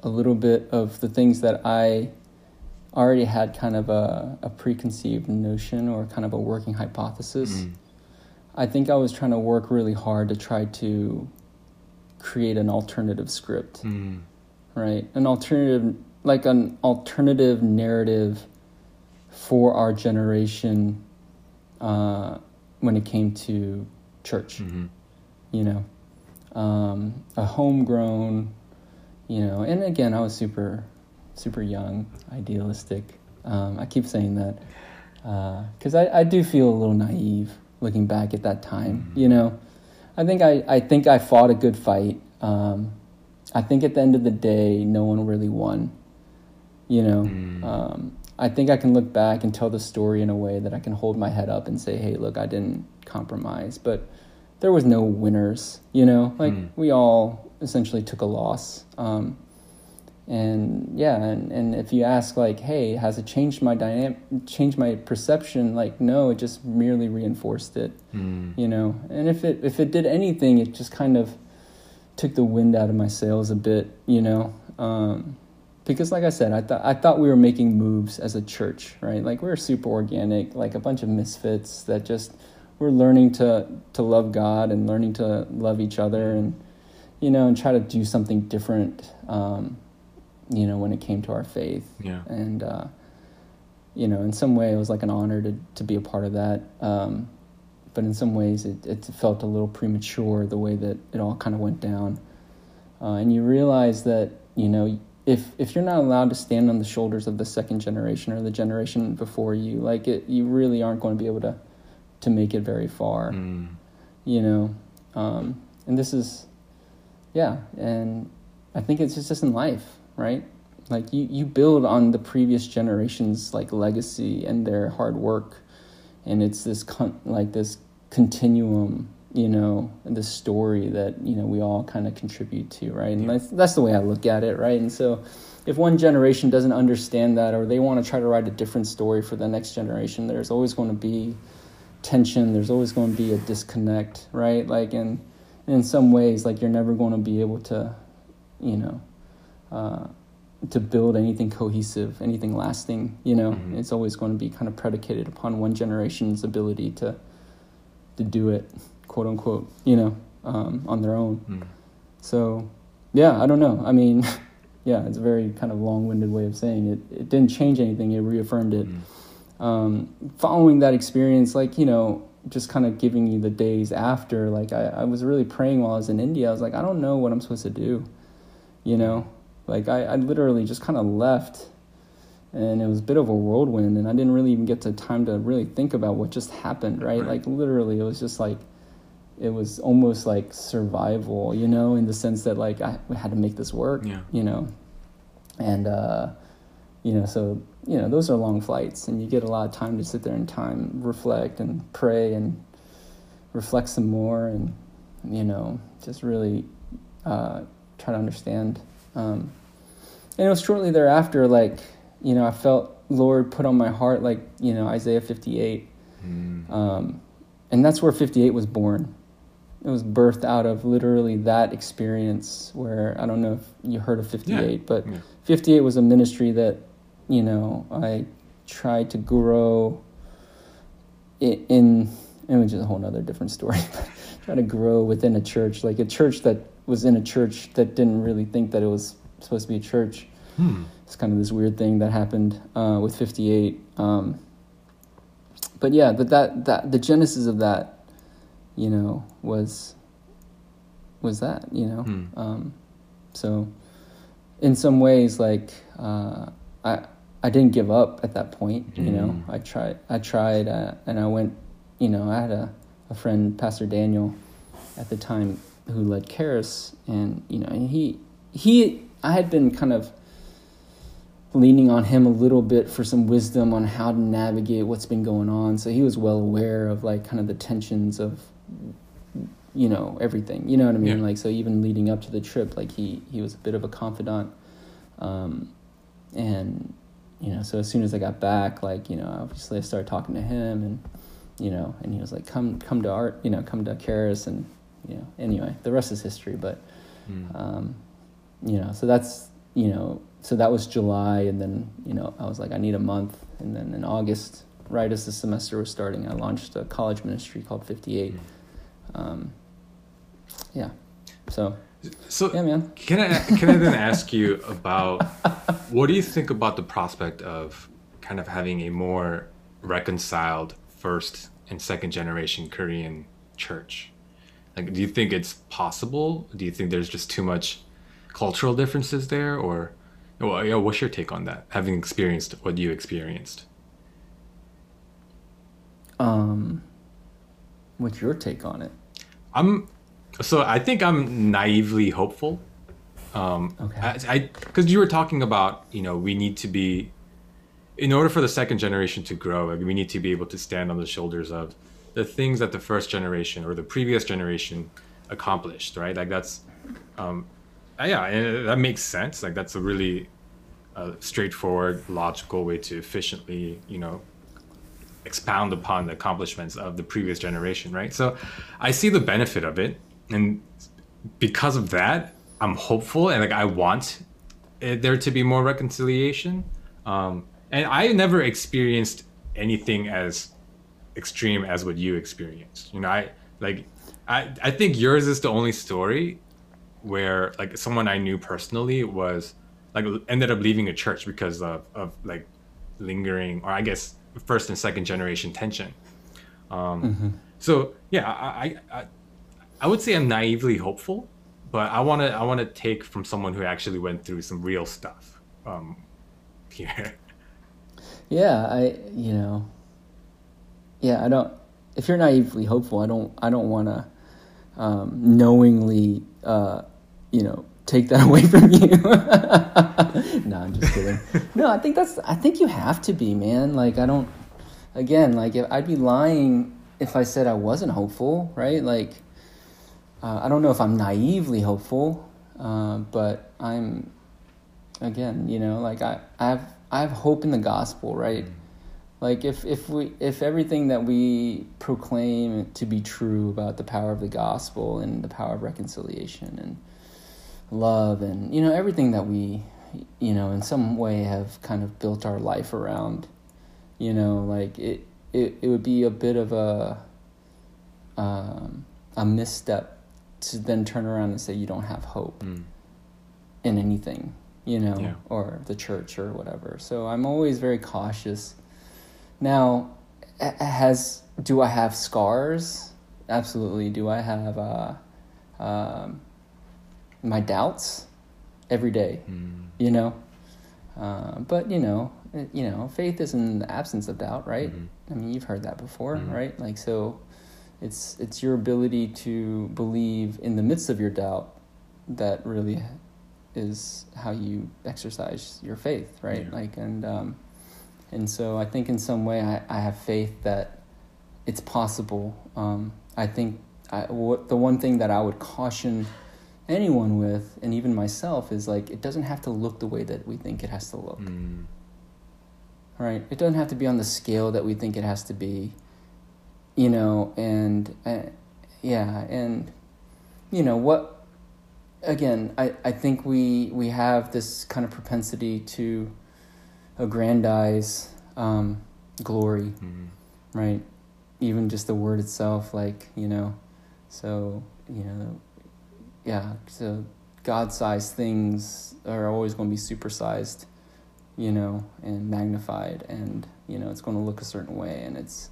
a little bit of the things that I already had kind of a, a preconceived notion or kind of a working hypothesis. Mm. I think I was trying to work really hard to try to create an alternative script, mm. right? An alternative, like an alternative narrative for our generation uh, when it came to church. Mm-hmm. You know, um, a homegrown, you know, and again, I was super super young, idealistic. Um, I keep saying that because uh, I, I do feel a little naive looking back at that time. Mm-hmm. You know, I think I, I think I fought a good fight. Um, I think at the end of the day, no one really won. You know, mm. um, I think I can look back and tell the story in a way that I can hold my head up and say, "Hey, look, I didn't compromise." But there was no winners. You know, like mm. we all essentially took a loss. Um, and yeah and, and if you ask like hey has it changed my dynamic changed my perception? Like no it just merely reinforced it mm. you know? And if it if it did anything it just kind of took the wind out of my sails a bit you know? Um, because like i said i thought i thought we were making moves as a church right? Like we are super organic like a bunch of misfits that just we're learning to to love god and learning to love each other and you know and try to do something different. Um, you know, when it came to our faith. Yeah. And, uh, you know, in some way it was like an honor to, to be a part of that. Um, but in some ways it, it felt a little premature the way that it all kind of went down. Uh, and you realize that, you know, if, if you're not allowed to stand on the shoulders of the second generation or the generation before you, like it, you really aren't going to be able to, to make it very far, mm. you know? Um, and this is, yeah. And I think it's just in life right? Like you, you build on the previous generation's like legacy and their hard work, and it's this con- like this continuum, you know, this story that you know we all kind of contribute to, right? And that's that's the way I look at it, right? And so, if one generation doesn't understand that, or they want to try to write a different story for the next generation, there's always going to be tension. There's always going to be a disconnect, right? Like, and in some ways, like you're never going to be able to, you know, uh, to build anything cohesive, anything lasting. You know, mm-hmm. it's always going to be kind of predicated upon one generation's ability to to do it, quote unquote. You know, um, on their own. Mm. So, yeah, I don't know. I mean, [LAUGHS] yeah, it's a very kind of long-winded way of saying it. It didn't change anything. It reaffirmed it. Mm. Um, following that experience, like you know, just kind of giving you the days after, like I, I was really praying while I was in India. I was like, I don't know what I'm supposed to do. You know, like I, I literally just kind of left and it was a bit of a whirlwind and I didn't really even get to time to really think about what just happened, right? right. Like literally it was just like it was almost like survival, you know, in the sense that like I had to make this work, yeah. you know. And uh you know, so you know, those are long flights and you get a lot of time to sit there and time reflect and pray and reflect some more and you know, just really uh try to understand um, and it was shortly thereafter, like, you know, I felt Lord put on my heart, like, you know, Isaiah 58. Mm. Um, and that's where 58 was born. It was birthed out of literally that experience where I don't know if you heard of 58, yeah. but yeah. 58 was a ministry that, you know, I tried to grow in, in which is a whole other different story, [LAUGHS] but try to grow within a church, like a church that was in a church that didn't really think that it was supposed to be a church. Hmm. It's kind of this weird thing that happened uh, with 58. Um, but yeah, but that, that the genesis of that, you know, was was that, you know. Hmm. Um, so in some ways, like uh, I I didn't give up at that point. You know, hmm. I tried I tried uh, and I went. You know, I had a, a friend, Pastor Daniel, at the time who led Charis, and you know, and he he I had been kind of leaning on him a little bit for some wisdom on how to navigate what's been going on. So he was well aware of like kind of the tensions of you know everything. You know what I mean? Yeah. Like so even leading up to the trip, like he he was a bit of a confidant. Um, and you know, so as soon as I got back, like you know, obviously I started talking to him, and you know, and he was like, "Come, come to art, you know, come to Charis," and you know, anyway, the rest is history. But, mm. um, you know, so that's, you know, so that was July. And then, you know, I was like, I need a month. And then in August, right as the semester was starting, I launched a college ministry called 58. Mm. Um, yeah. So, so yeah, man. Can I can I then ask you about what do you think about the prospect of kind of having a more reconciled first and second generation Korean church? Like, do you think it's possible? Do you think there's just too much cultural differences there, or well, what's your take on that? Having experienced what you experienced. Um, what's your take on it? I'm so I think I'm naively hopeful. Um, okay. I because you were talking about you know we need to be in order for the second generation to grow, like, we need to be able to stand on the shoulders of the things that the first generation or the previous generation accomplished, right? Like that's, um, uh, yeah, that makes sense. Like that's a really uh, straightforward, logical way to efficiently, you know, expound upon the accomplishments of the previous generation, right? So I see the benefit of it, and because of that, I'm hopeful and like I want it, there to be more reconciliation. Um, and I never experienced anything as extreme as what you experienced. You know, I like I I think yours is the only story where like someone I knew personally was like ended up leaving a church because of of like lingering or I guess first and second generation tension. Um, mm-hmm. So yeah, I, I I would say I'm naively hopeful, but I want to I want to take from someone who actually went through some real stuff um, [LAUGHS] here. Yeah, I you know yeah, I don't. If you're naively hopeful, I don't. I don't want to um, knowingly, uh, you know, take that [LAUGHS] away from you. [LAUGHS] no, I'm just kidding. no, I think that's. I think you have to be, man. Like I don't. Again, like if I'd be lying if I said I wasn't hopeful, right? Like uh, I don't know if I'm naively hopeful, uh, but I'm. Again, you know, like I, I have I have hope in the gospel, right? Mm like if if we if everything that we proclaim to be true about the power of the gospel and the power of reconciliation and love and you know everything that we you know, in some way have kind of built our life around. You know, like it, it, it would be a bit of a, um, a misstep to then turn around and say you don't have hope mm. in anything, you know, yeah. or the church or whatever. So I'm always very cautious. Now, has do I have scars? Absolutely. Do I have uh, um, my doubts every day? Mm. You know, uh, but you know, you know, faith is in the absence of doubt, right? Mm-hmm. I mean, you've heard that before, mm-hmm. right? Like so, it's it's your ability to believe in the midst of your doubt that really is how you exercise your faith, right? Yeah. Like and um, and so I think in some way I, I have faith that it's possible. Um, I think I, the one thing that I would caution anyone with, and even myself, is like it doesn't have to look the way that we think it has to look. Mm. Right? It doesn't have to be on the scale that we think it has to be. You know, and uh, yeah, and you know what? Again, I, I think we we have this kind of propensity to aggrandize um, glory, mm-hmm. right? Even just the word itself, like you know, so you know, yeah. So God-sized things are always going to be supersized, you know, and magnified, and you know, it's going to look a certain way, and it's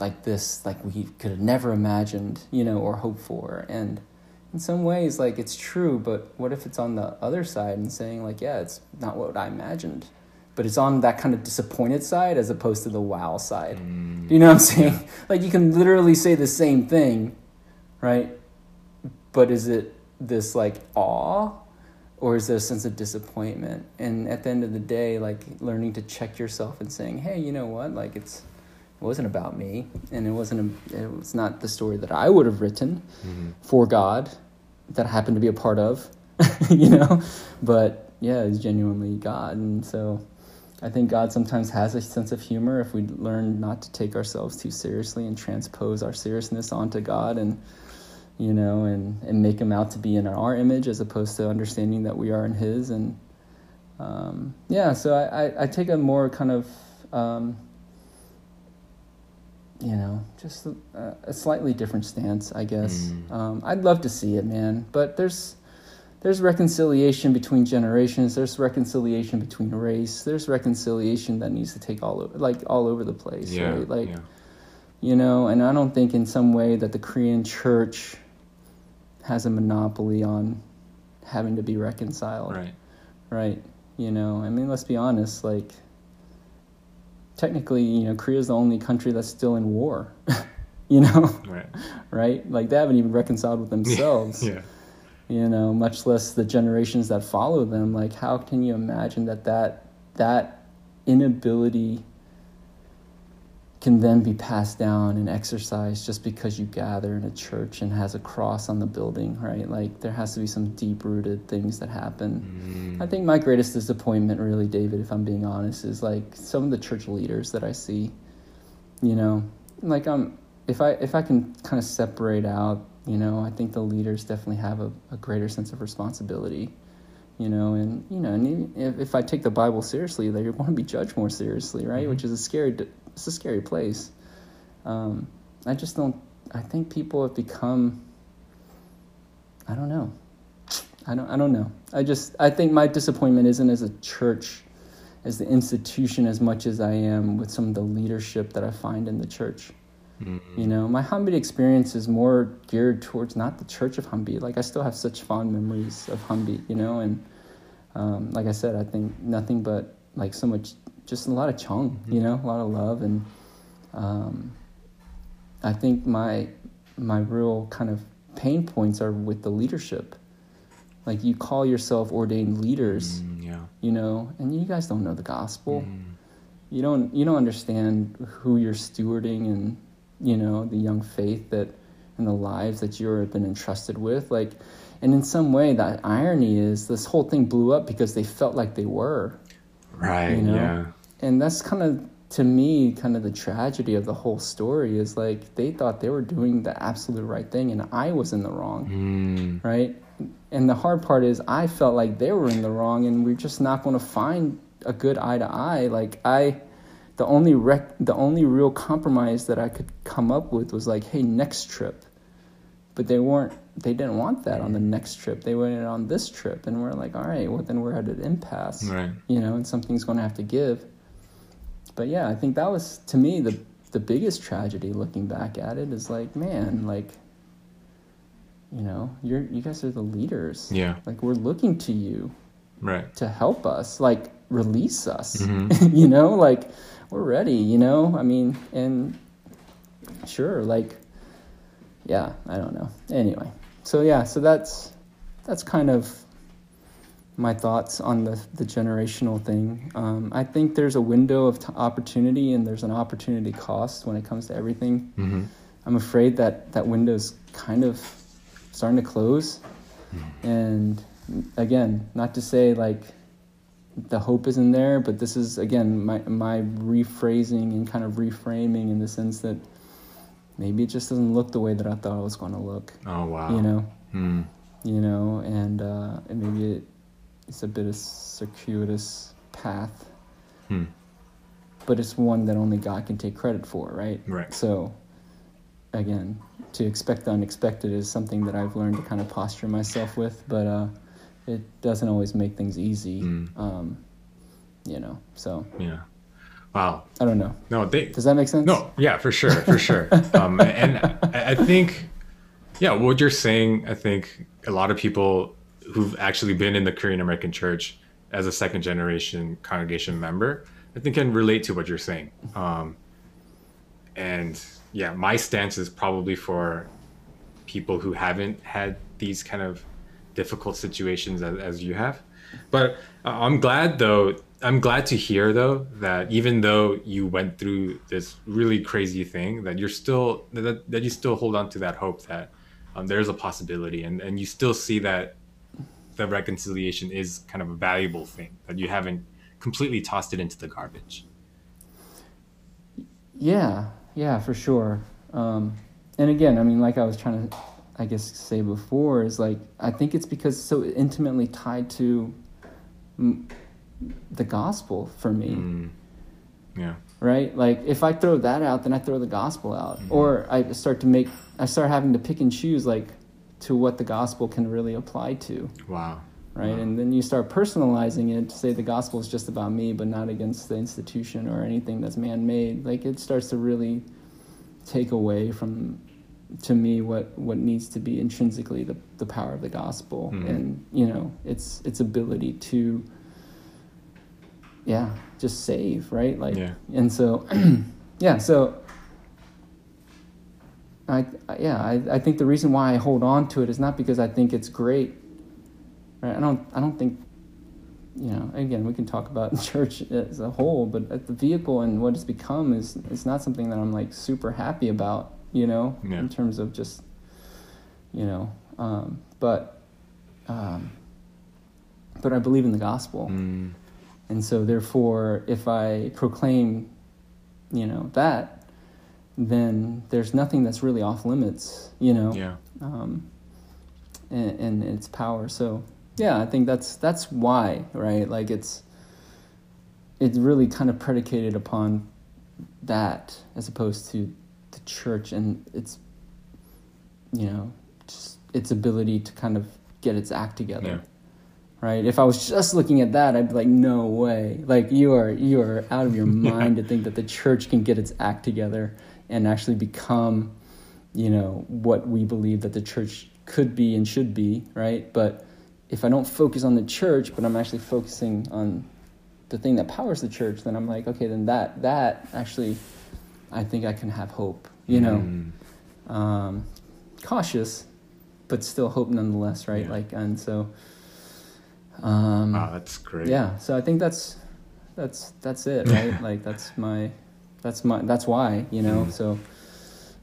like this, like we could have never imagined, you know, or hoped for, and in some ways like it's true but what if it's on the other side and saying like yeah it's not what i imagined but it's on that kind of disappointed side as opposed to the wow side. Mm. you know what i'm saying? Yeah. [LAUGHS] like you can literally say the same thing right? But is it this like awe or is there a sense of disappointment? And at the end of the day like learning to check yourself and saying hey you know what? Like it's it wasn't about me and it wasn't a, it was not the story that i would have written mm-hmm. for god that I happen to be a part of, [LAUGHS] you know, but yeah, it's genuinely God. And so I think God sometimes has a sense of humor if we learn not to take ourselves too seriously and transpose our seriousness onto God and, you know, and, and make him out to be in our image as opposed to understanding that we are in his. And um, yeah, so I, I, I, take a more kind of, um, you know, just a, a, slightly different stance, I guess. Mm. Um, I'd love to see it, man, but there's there's reconciliation between generations. There's reconciliation between race. There's reconciliation that needs to take all over, like all over the place, yeah, right? Like, yeah. you know, and I don't think in some way that the Korean church has a monopoly on having to be reconciled, right? Right. You know, I mean, let's be honest, like technically, you know, Korea is the only country that's still in war. [LAUGHS] you know, right? Right? Like they haven't even reconciled with themselves. [LAUGHS] yeah. You know, much less the generations that follow them. Like, how can you imagine that that that inability can then be passed down and exercised just because you gather in a church and has a cross on the building, right? Like there has to be some deep rooted things that happen. Mm. I think my greatest disappointment, really, David, if I'm being honest, is like some of the church leaders that I see. You know, like I'm um, if I if I can kind of separate out, you know, I think the leaders definitely have a, a greater sense of responsibility. You know, and you know, and if, if I take the Bible seriously, you're going to be judged more seriously, right? Mm-hmm. Which is a scary it's a scary place. Um, I just don't. I think people have become. I don't know. I don't. I don't know. I just. I think my disappointment isn't as a church, as the institution, as much as I am with some of the leadership that I find in the church. Mm-hmm. You know, my Hanbit experience is more geared towards not the Church of Hanbit. Like I still have such fond memories of Hanbit. You know, and um, like I said, I think nothing but like so much just a lot of chung, you know, a lot of love, and um, I think my my real kind of pain points are with the leadership. Like you call yourself ordained leaders, mm, yeah. you know, and you guys don't know the gospel. Mm. You don't you don't understand who you're stewarding and you know the young faith that and the lives that you've been entrusted with. Like, and in some way, that irony is this whole thing blew up because they felt like they were. Right. You know? Yeah. And that's kind of to me kind of the tragedy of the whole story is like they thought they were doing the absolute right thing and I was in the wrong. Mm. Right? and the hard part is I felt like they were in the wrong, and we're just not going to find a good eye to eye. Like I, the only rec- the only real compromise that I could come up with was like, hey, next trip. But they weren't. They didn't want that on the next trip. They wanted it on this trip, and we're like, all right, well then we're at an impasse. Right. You know, and something's going to have to give. But yeah, I think that was to me the the biggest tragedy. Looking back at it, is like, man, like you know, you're you guys are the leaders. Yeah. Like we're looking to you Right. to help us, like release us. Mhm. [LAUGHS] you know, like we're ready, you know? I mean, and sure, like yeah, I don't know. Anyway. So yeah, so that's that's kind of my thoughts on the the generational thing. Um, I think there's a window of t- opportunity and there's an opportunity cost when it comes to everything. Mm-hmm. I'm afraid that that window's kind of starting to close. And again, not to say like the hope isn't there, but this is again my my rephrasing and kind of reframing in the sense that maybe it just doesn't look the way that I thought it was going to look. Oh wow. You know, Hmm. you know, and uh, and maybe it, it's a bit of circuitous path, Hmm. but it's one that only God can take credit for, right? Right. So, again, to expect the unexpected is something that I've learned to kind of posture myself with, but uh, it doesn't always make things easy. Mm. Um, you know, so Yeah. Wow. I don't know. No, they. Does that make sense? No, yeah, for sure, for sure. [LAUGHS] um, and I, I think, yeah, what you're saying, I think a lot of people who've actually been in the Korean American church as a second generation congregation member, I think can relate to what you're saying. Um, and yeah, my stance is probably for people who haven't had these kind of difficult situations as, as you have. But uh, I'm glad though. I'm glad to hear though that even though you went through this really crazy thing, that you're still that, that you still hold on to that hope that um, there's a possibility, and and you still see that the reconciliation is kind of a valuable thing that you haven't completely tossed it into the garbage. Yeah, yeah, for sure. Um, and again, I mean, like I was trying to, I guess, say before, is like I think it's because it's so intimately tied to mm, the gospel for me. Mm. Yeah. right? Like if I throw that out, then I throw the gospel out, or I start to make, I start having to pick and choose like to what the gospel can really apply to, Wow. right? And then you start personalizing it to say the gospel is just about me, but not against the institution or anything that's man-made. Like it starts to really take away from to me what what needs to be intrinsically the, the power of the gospel Mhm. and you know its its ability to yeah just save right like Yeah. and so [CLEARS THROAT] yeah so I, I yeah I, I think the reason why I hold on to it is not because I think it's great right I don't I don't think you know again we can talk about [LAUGHS] church as a whole but the vehicle and what it's become is is not something that I'm like super happy about you know Yeah. in terms of just you know um, but um, but I believe in the gospel Mm. And so therefore if I proclaim you know that then there's nothing that's really off limits you know Yeah. um, and, and its power. So yeah, I think that's that's why, right? Like it's it's really kind of predicated upon that as opposed to the church and its you know just its ability to kind of get its act together. Yeah. Right. If I was just looking at that, I'd be like, no way. Like you are you are out of your [LAUGHS] mind to think that the church can get its act together and actually become you know what we believe that the church could be and should be right but if i don't focus on the church but i'm actually focusing on the thing that powers the church then i'm like okay then that that actually i think i can have hope you know Mm. um, cautious but still hope nonetheless right Yeah. like and so um, Wow, that's great. yeah so i think that's that's that's it right [LAUGHS] like that's my that's my that's why you know Mm. so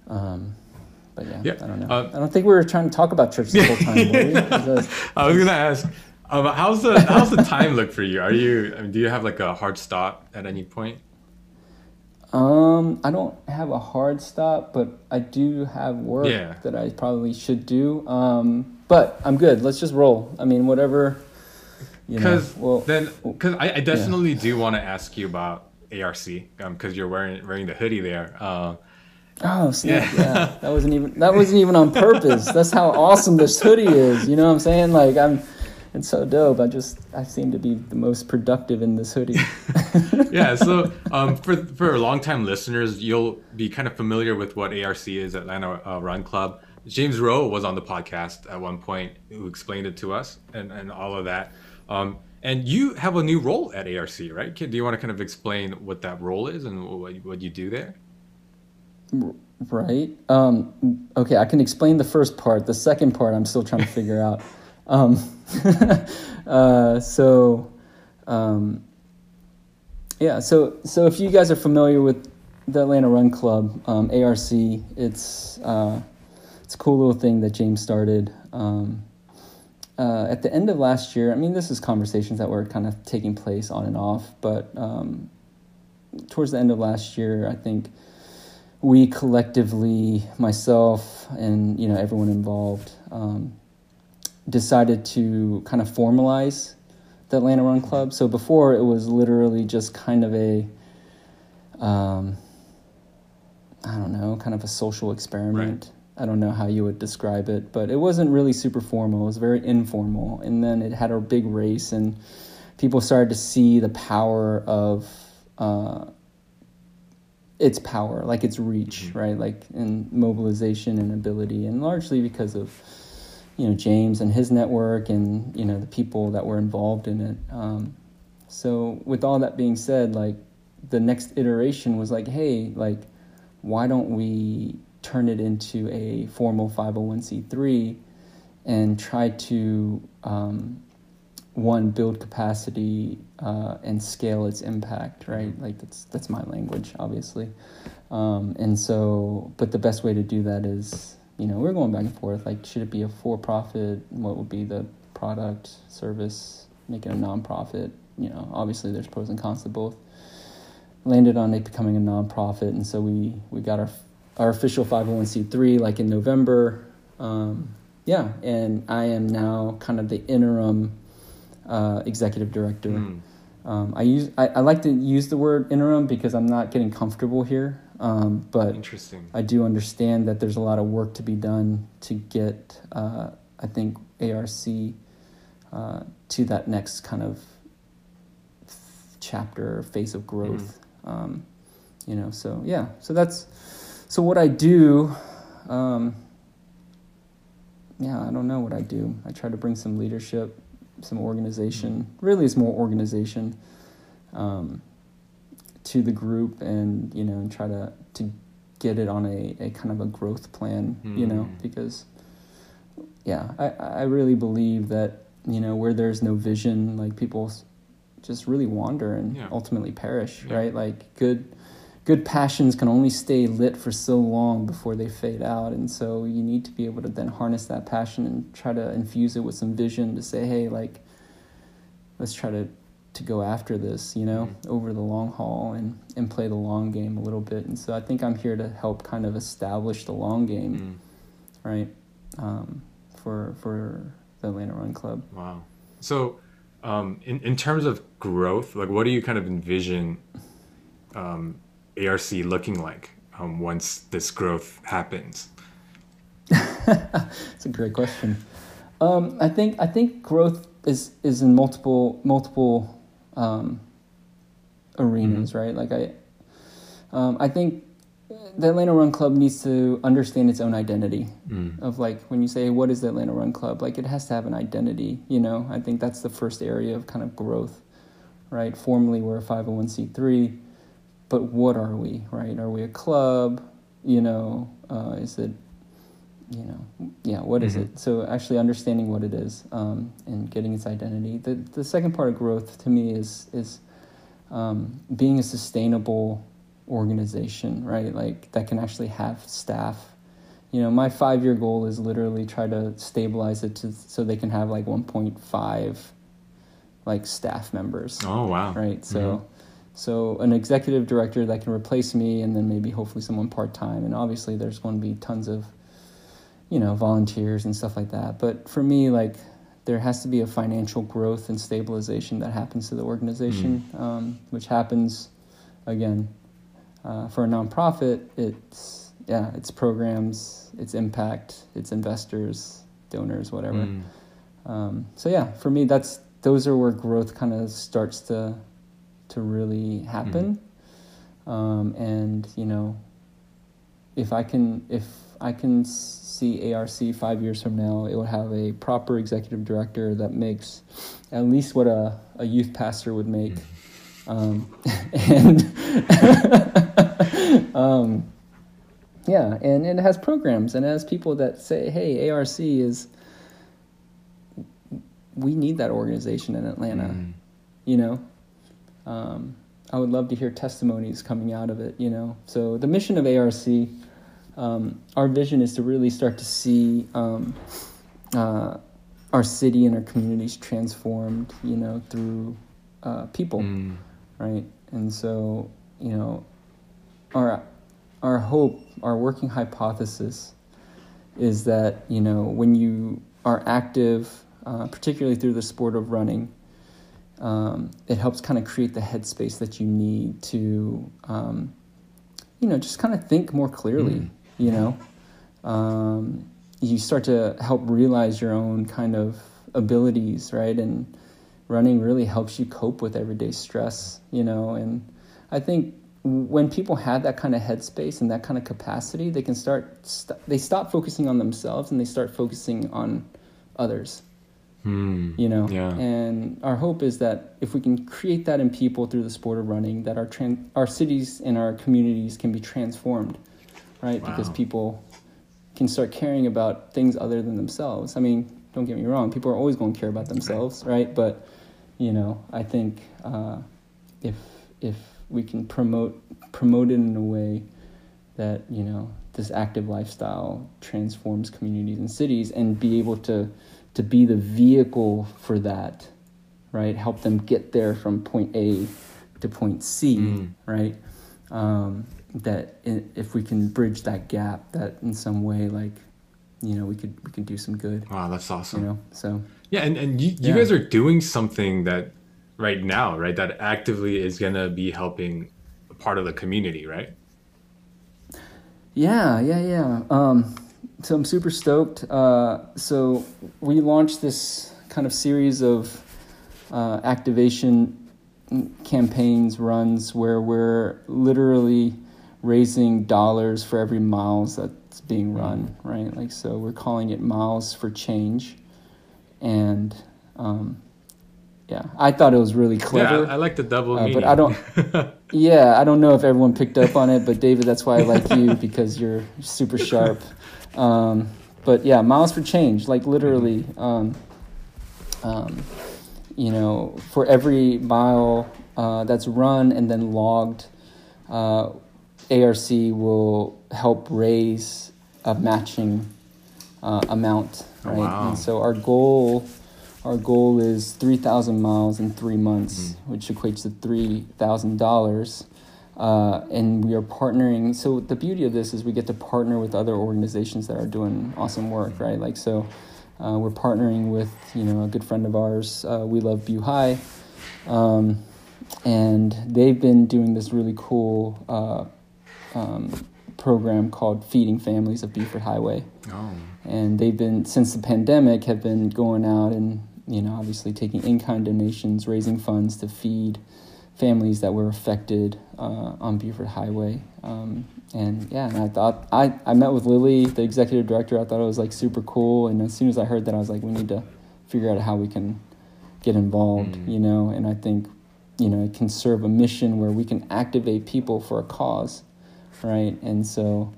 um but yeah, Yeah, i don't know uh, i don't think we were trying to talk about church the whole time were we? [LAUGHS] Is that- I was gonna ask, um, how's the how's the time look for you? Are you I mean, do you have like a hard stop at any point? um i don't have a hard stop but i do have work Yeah. that i probably should do um but I'm good. Let's just roll. I mean, whatever. Because well, then, because I, I, definitely yeah. do want to ask you about ARC because um, you're wearing wearing the hoodie there. Uh, oh, snap. yeah. yeah, [LAUGHS] that wasn't even that wasn't even on purpose. That's how awesome this hoodie is. You know what I'm saying? Like I'm it's so dope. I just I seem to be the most productive in this hoodie. [LAUGHS] yeah. So [LAUGHS] um, for for longtime listeners, you'll be kind of familiar with what ARC is, Atlanta uh, Run Club. James Rowe was on the podcast at one point who explained it to us and, and all of that. Um, and you have a new role at ARC, right? Do you want to kind of explain what that role is and what, what you do there? Right. Um, okay, I can explain the first part. The second part, I'm still trying to figure out. [LAUGHS] Um, [LAUGHS] uh, so, um, yeah. So, so if you guys are familiar with the Atlanta Run Club, um, ARC, it's uh, it's a cool little thing that James started. Um, uh, at the end of last year, I mean, this is conversations that were kind of taking place on and off, but um, towards the end of last year, I think we collectively, myself and you know everyone involved, um, decided to kind of formalize the Atlanta Run Club. So before it was literally just kind of a, um, I don't know, kind of a social experiment. I don't know how you would describe it, but it wasn't really super formal. It was very informal. And then it had a big race, and people started to see the power of uh, its power, like its reach, mm-hmm. right? Like in mobilization and ability, and largely because of you know James and his network, and you know the people that were involved in it. Um, so, with all that being said, like the next iteration was like, hey, like, why don't we turn it into a formal 501c3 and try to um, one build capacity uh, and scale its impact right? Like that's that's my language obviously. Um, and so but the best way to do that is you know we're going back and forth. Like should it be a for-profit? What would be the product service? Make it a non-profit? You know obviously there's pros and cons to both. Landed on it becoming a non-profit and so we we got our our official 501c3 like in November. Um, yeah, and I am now kind of the interim uh, executive director. Mm. Um, I use I, I, like to use the word interim because I'm not getting comfortable here. Um, but interesting. I do understand that there's a lot of work to be done to get uh, I think ARC uh, to that next kind of chapter phase of growth. Mm. you know, so yeah, so that's so what I do, um, yeah, I don't know what I do. I try to bring some leadership, some organization. Really, it's more organization um, to the group, and you know, and try to to get it on a, a kind of a growth plan. Mm. You know, hmm. because yeah, I I really believe that you know where there's no vision, like people just really wander and yeah. ultimately perish. Yeah. Right, like good good passions can only stay lit for so long before they fade out. And so you need to be able to then harness that passion and try to infuse it with some vision to say, hey, like, let's try to, to go after this, you know, mm-hmm. over the long haul and, and play the long game a little bit. And so I think I'm here to help kind of establish the long game, mm. right, um, for, for the Atlanta Run Club. Wow. So, um, in, in terms of growth, like what do you kind of envision um, ARC looking like um, once this growth happens? [LAUGHS] It's a great question. Um, I think I think growth is is in multiple multiple um, arenas, mm-hmm. right? Like I, um, I think the Atlanta Run Club needs to understand its own identity. Mm. Of like when you say what is the Atlanta Run Club, like it has to have an identity. You know, I think that's the first area of kind of growth, right? Formally, we're a five hundred oh one c three but what are we, right? Are we a club? You know, uh, is it, you know, yeah, what is mm-hmm. it? So actually understanding what it is um, and getting its identity. The the second part of growth to me is is um, being a sustainable organization, right? Like that can actually have staff. You know, my five year goal is literally try to stabilize it to so they can have like one point five like staff members. Oh wow! Right, so. Mm-hmm so an executive director that can replace me, and then maybe hopefully someone part time. And obviously, there's going to be tons of, you know, volunteers and stuff like that. But for me, like, there has to be a financial growth and stabilization that happens to the organization, mm. um, which happens, again, uh, for a nonprofit. It's yeah, it's programs, it's impact, it's investors, donors, whatever. Mm. Um, so yeah, for me, that's those are where growth kind of starts to to really happen. Mm. Um, and you know, if I can if I can see ARC five years from now, it will have a proper executive director that makes at least what a, a youth pastor would make. Um, [LAUGHS] and [LAUGHS] um, yeah, and, and it has programs and it has people that say, hey, ARC is, we need that organization in Atlanta, mm. you know? Um, I would love to hear testimonies coming out of it, you know? So the mission of ARC um, our vision is to really start to see um, uh, our city and our communities transformed, you know, through uh, people, mm. right? And so, you know, our our hope, our working hypothesis, is that you know when you are active, uh, particularly through the sport of running, um, it helps kind of create the headspace that you need to, um, you know, just kind of think more clearly. Mm. you know? Um, you start to help realize your own kind of abilities right? And running really helps you cope with everyday stress you know? And i think when people have that kind of headspace and that kind of capacity they can start st- they stop focusing on themselves and they start focusing on others Hmm. you know yeah. and our hope is that if we can create that in people through the sport of running that our tran- our cities and our communities can be transformed right? Wow. Because people can start caring about things other than themselves. I mean, don't get me wrong, people are always going to care about themselves, right? But you know, I think uh, if if we can promote promote it in a way that you know this active lifestyle transforms communities and cities, and be able to to be the vehicle for that, right? Help them get there from point A to point C, mm. right? Um, that if we can bridge that gap, that in some way, like, you know, we could we could do some good. Wow, that's awesome. You know, so yeah, and and you, you yeah. guys are doing something that right now, right, that actively is gonna be helping a part of the community, right? Yeah, yeah, yeah. Um, so I'm super stoked. Uh, so we launched this kind of series of uh, activation campaigns, runs where we're literally raising dollars for every miles that's being run, right? Like, so we're calling it Miles for Change. And, um, yeah, I thought it was really clever. Yeah, I like the double uh, But I don't, [LAUGHS] yeah, I don't know if everyone picked up on it, but David, that's why I like you because you're super [LAUGHS] sharp. Um, but yeah, Miles for Change, like literally, um, um, you know, for every mile uh, that's run and then logged, uh, ARC will help raise a matching uh, amount, oh, right? Oh, wow. And so our goal, our goal is three thousand miles in three months, mm-hmm. which equates to three thousand dollars. Uh, and we are partnering. So the beauty of this is we get to partner with other organizations that are doing awesome work, right? Like so, uh, we're partnering with you know a good friend of ours. Uh, we love BuHi, um, and they've been doing this really cool uh, um, program called Feeding Families of Buford Highway. Oh. And they've been, since the pandemic, have been going out and, you know, obviously taking in kind donations, raising funds to feed families that were affected uh, on Buford Highway. Um, and yeah, and I thought, I, I met with Lily, the executive director. I thought it was like super cool. And as soon as I heard that, I was like, we need to figure out how we can get involved, mm. you know, and I think, you know, it can serve a mission where we can activate people for a cause right? And so,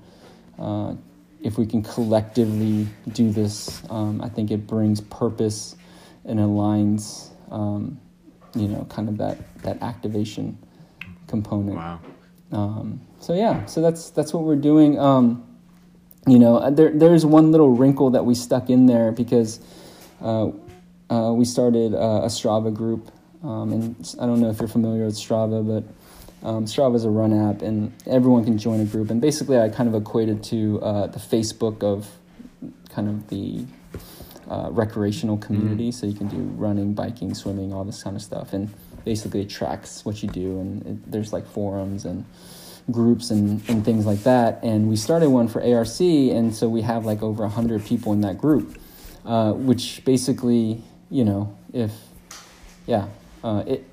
uh, if we can collectively do this, um, I think it brings purpose and aligns, um, you know, kind of that that activation component. Wow. Um, so yeah, so that's that's what we're doing. Um, you know, uh, there there's one little wrinkle that we stuck in there because uh, uh, we started uh, a Strava group, um, and I don't know if you're familiar with Strava, but um, Strava is a run app, and everyone can join a group. And basically, I kind of equated to uh, the Facebook of kind of the uh, recreational community. Mm. So you can do running, biking, swimming, all this kind of stuff, and basically it tracks what you do. And it, there's like forums and groups and, and things like that. And we started one for ARC, and so we have like over 100 people in that group, uh, which basically, you know, if, yeah, uh, it,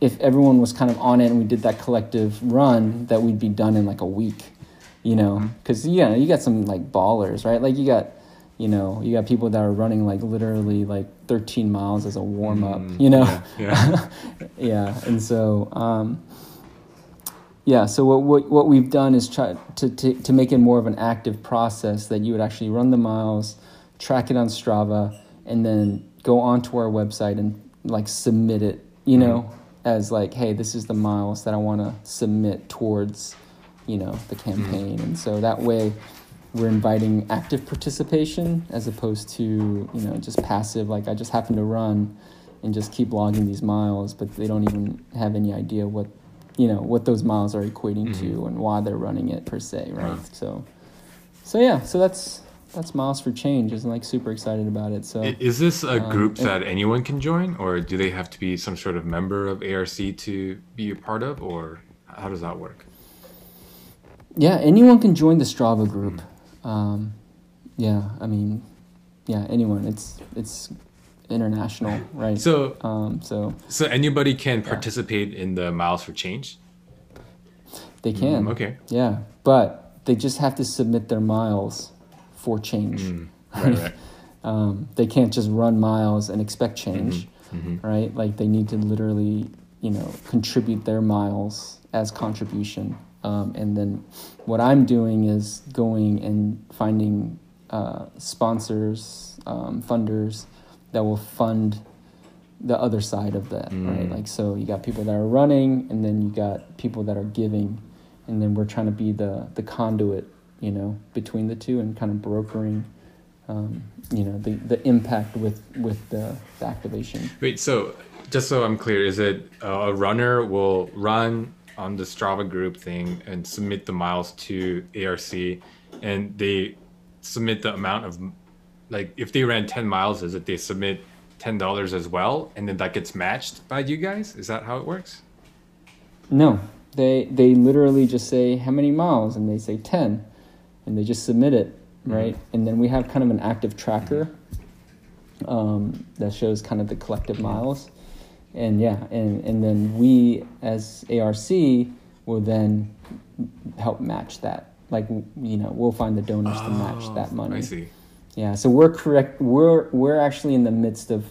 if everyone was kind of on it and we did that collective run, that we'd be done in like a week, you know, because, mm-hmm. you you got some like ballers, right? Like you got, you know, you got people that are running like literally like 13 miles as a warm up, mm, you know? Yeah. Yeah. [LAUGHS] yeah. And so, um, yeah, so what, what, what we've done is try to, to, to make it more of an active process that you would actually run the miles, track it on Strava, and then go onto our website and like submit it, you know, mm-hmm. as like, hey, this is the miles that I want to submit towards, you know, the mm-hmm. campaign. Mm-hmm. And so that way we're inviting active participation as opposed to, you know, just passive, like I just happen to run and just keep logging these miles, but they don't even have any idea what you know what those miles are equating mm-hmm. to and why they're running it per se, right? Uh-huh. So, so yeah, so that's that's Miles for Change. Is like super excited about it. So, is this a um, group that anyone can join, or do they have to be some sort of member of ARC to be a part of, or how does that work? Yeah, anyone can join the Strava group. Mm-hmm. Um, yeah, I mean, yeah, anyone. It's it's international, right? So, um, so so anybody can yeah. participate in the Miles for Change. They can. Mm, okay. Yeah, but they just have to submit their miles for change. Mm, [LAUGHS] right, right. um, they can't just run miles and expect change, mm-hmm, mm-hmm. right? Like they need to literally, you know, contribute their miles as contribution. Um, and then what I'm doing is going and finding uh, sponsors, um, funders that will fund the other side of that, mm. right? Like, so you got people that are running, and then you got people that are giving, and then we're trying to be the the conduit, you know, between the two and kind of brokering, um, you know, the the impact with with the, the activation. Wait, so just so I'm clear, is it uh, a runner will run on the Strava group thing and submit the miles to ARC, and they submit the amount of like if they ran 10 miles is it they submit $10 as well and then that gets matched by you guys? Is that how it works? No. They they literally just say how many miles? And they say 10 and they just submit it mm-hmm. right? Mm-hmm. and then we have kind of an active tracker um, that shows kind of the collective miles and yeah and and then we as arc will then help match that like you know we'll find the donors oh, to match that oh, money i see yeah, so we're correct. We're we're actually in the midst of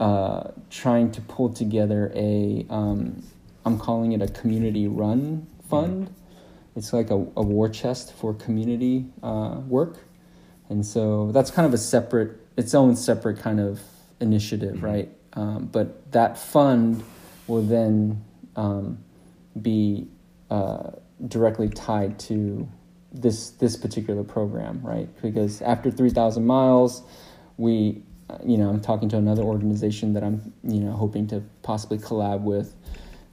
uh, trying to pull together a. um, calling it a community run fund. Mm-hmm. It's like a, a war chest for community uh, work, and so that's kind of a separate, its own separate kind of initiative, mm-hmm. right? Um, but that fund will then um, be uh, directly tied to this this particular program, right? Because after 3,000 miles, we, you know, I'm talking to another organization that I'm, you know, hoping to possibly collab with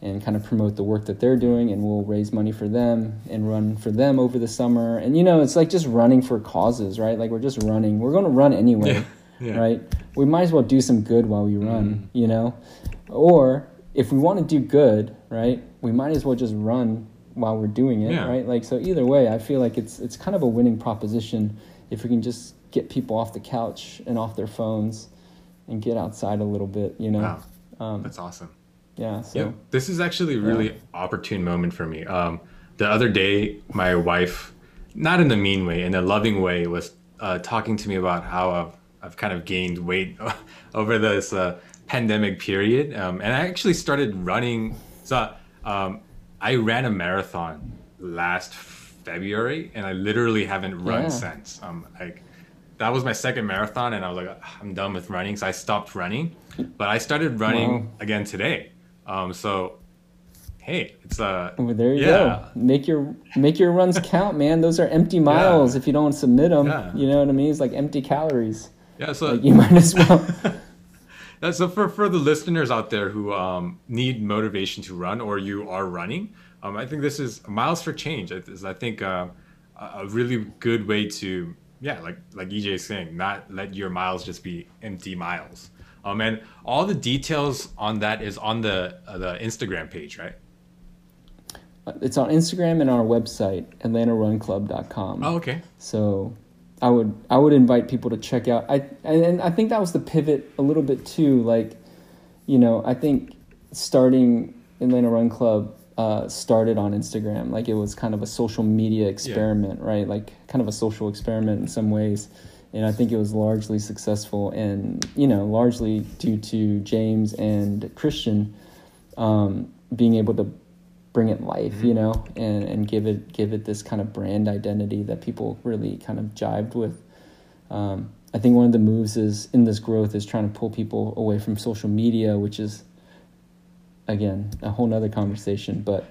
and kind of promote the work that they're doing and we'll raise money for them and run for them over the summer. And you know, it's like just running for causes, right? Like we're just running. We're going to run anyway, yeah, [LAUGHS] yeah. right? We might as well do some good while we run, mm. you know? Or if we want to do good, right? We might as well just run while we're doing it, yeah. right? Like so either way, I feel like it's it's kind of a winning proposition if we can just get people off the couch and off their phones and get outside a little bit, you know. Wow. Um, That's awesome. Yeah. So, yeah. This is actually a really yeah. opportune moment for me. Um, the other day, my wife, not in a mean way, in a loving way, was uh, talking to me about how I've, I've kind of gained weight [LAUGHS] over this uh, pandemic period. Um, and I actually started running. So um, I ran a marathon last February, and I literally haven't run yeah. since. Um, like that was my second marathon, and I was like, I'm done with running, so I stopped running. But I started running wow. again today. Um, so hey, it's uh well, there you yeah. go. Make your make your runs count, man. Those are empty miles yeah. if you don't submit them. Yeah. You know what I mean? It's like empty calories. Yeah, so like you might as well. [LAUGHS] so for, for the listeners out there who um, need motivation to run or you are running, um, I think this is miles for change. Is I think uh, a really good way to yeah, like like EJ is saying, not let your miles just be empty miles. Um, and all the details on that is on the uh, the Instagram page, right? It's on Instagram and our website, AtlantaRunClub.com. Oh, okay. So I would I would invite people to check out. I and I think that was the pivot a little bit too. Like, you know, I think starting Atlanta Run Club uh, started on Instagram. Like it was kind of a social media experiment, yeah. right? Like kind of a social experiment in some ways. And I think it was largely successful, and you know, largely due to James and Christian um, being able to bring it life, mm-hmm. you know, and, and give it give it this kind of brand identity that people really kind of jived with. Um, I think one of the moves is in this growth is trying to pull people away from social media, which is again a whole nother conversation. But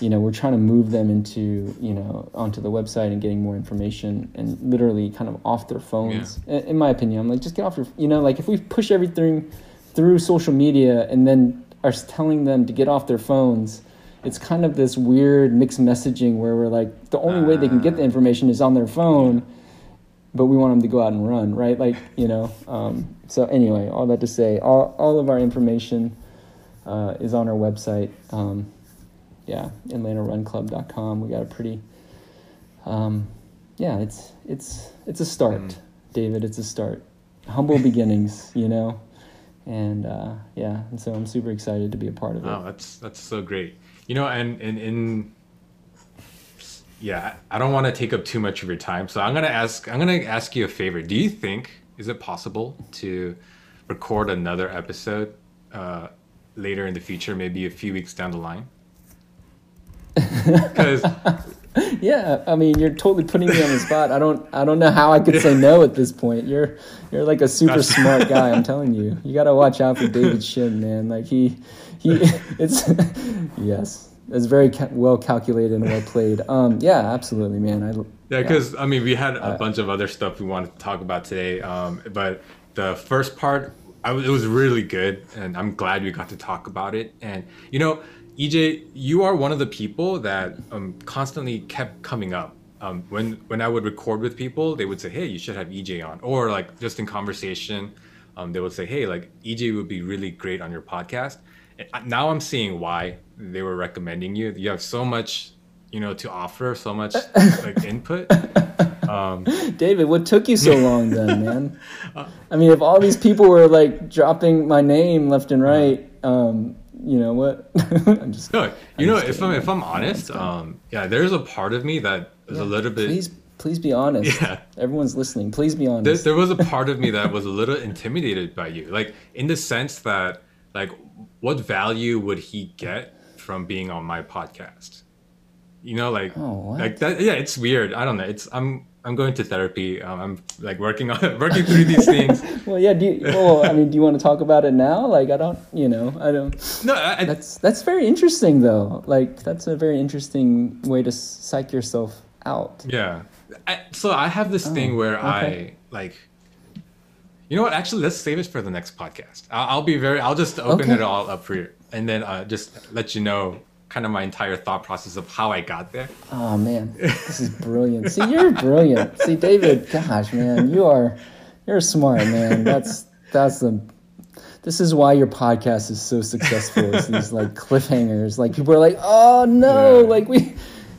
you know, we're trying to move them into you know onto the website and getting more information and literally kind of off their phones. Yeah. In, in my opinion, I'm like, just get off your you know, like if we push everything through social media and then are telling them to get off their phones it's kind of this weird mixed messaging where we're like the only uh, way they can get the ah. information is on their phone but we want them to go out and run right? Like you know um, so anyway all that to say all, all of our information uh, is on our website um, yeah atlantarunclub.com we got a pretty um, yeah it's it's it's a start mm. david it's a start. Humble [LAUGHS] beginnings you know? And uh, yeah and so i'm super excited to be a part of it. Oh that's that's so great you know, and in, in yeah, I don't want to take up too much of your time, so I'm gonna ask. I'm gonna ask you a favor. Do you think is it possible to record another episode uh, later in the future, maybe a few weeks down the line? [LAUGHS] Because yeah, I mean, you're totally putting me on the spot. I don't, I don't know how I could say no at this point. You're, you're like a super smart guy. [LAUGHS] I'm telling you. You got to watch out for David Shin, man. Like he, he, [LAUGHS] it's, [LAUGHS] yes, it's very ca- well calculated and well played. Um, yeah, absolutely, man. I, yeah, because yeah. I mean, we had a uh, bunch of other stuff we wanted to talk about today. Um, but the first part, I, it was really good, and I'm glad we got to talk about it. And you know EJ, you are one of the people that um, constantly kept coming up. Um, when when I would record with people, they would say, "Hey, you should have EJ on," or like just in conversation, um, they would say, "Hey, like EJ would be really great on your podcast." Now I'm seeing why they were recommending you. You have so much, you know, to offer, so much like [LAUGHS] input. Um, David, what took you so [LAUGHS] long then, man? I mean, if all these people were like dropping my name left and right, um, you know what? [LAUGHS] I'm just no. You I'm know, if I'm if I'm honest, um, yeah, there's a part of me that is yeah, a little bit. Please, please be honest. Yeah, everyone's listening. Please be honest. There, there was a part of me that was a little intimidated by you, like in the sense that, like, what value would he get from being on my podcast? You know, like, oh, like that. Yeah, it's weird. I don't know. It's I'm I'm going to therapy. Um, I'm like working on [LAUGHS] working through these things. [LAUGHS] well, yeah. Do you, well, I mean, do you want to talk about it now? Like, I don't, you know, I don't. No, I, that's that's very interesting though. Like, that's a very interesting way to psych yourself out. Yeah. I, so I have this oh, thing where okay. I like. You know what? Actually, let's save it for the next podcast. I'll, I'll be very. I'll just open okay. it all up for you, and then uh, just let you know kind of my entire thought process of how I got there. Oh man, this is brilliant. See, you're brilliant. See, David, gosh, man, you are you're smart, man. That's that's the this is why your podcast is so successful. Is these like cliffhangers. Like people are like, oh no, yeah. like we.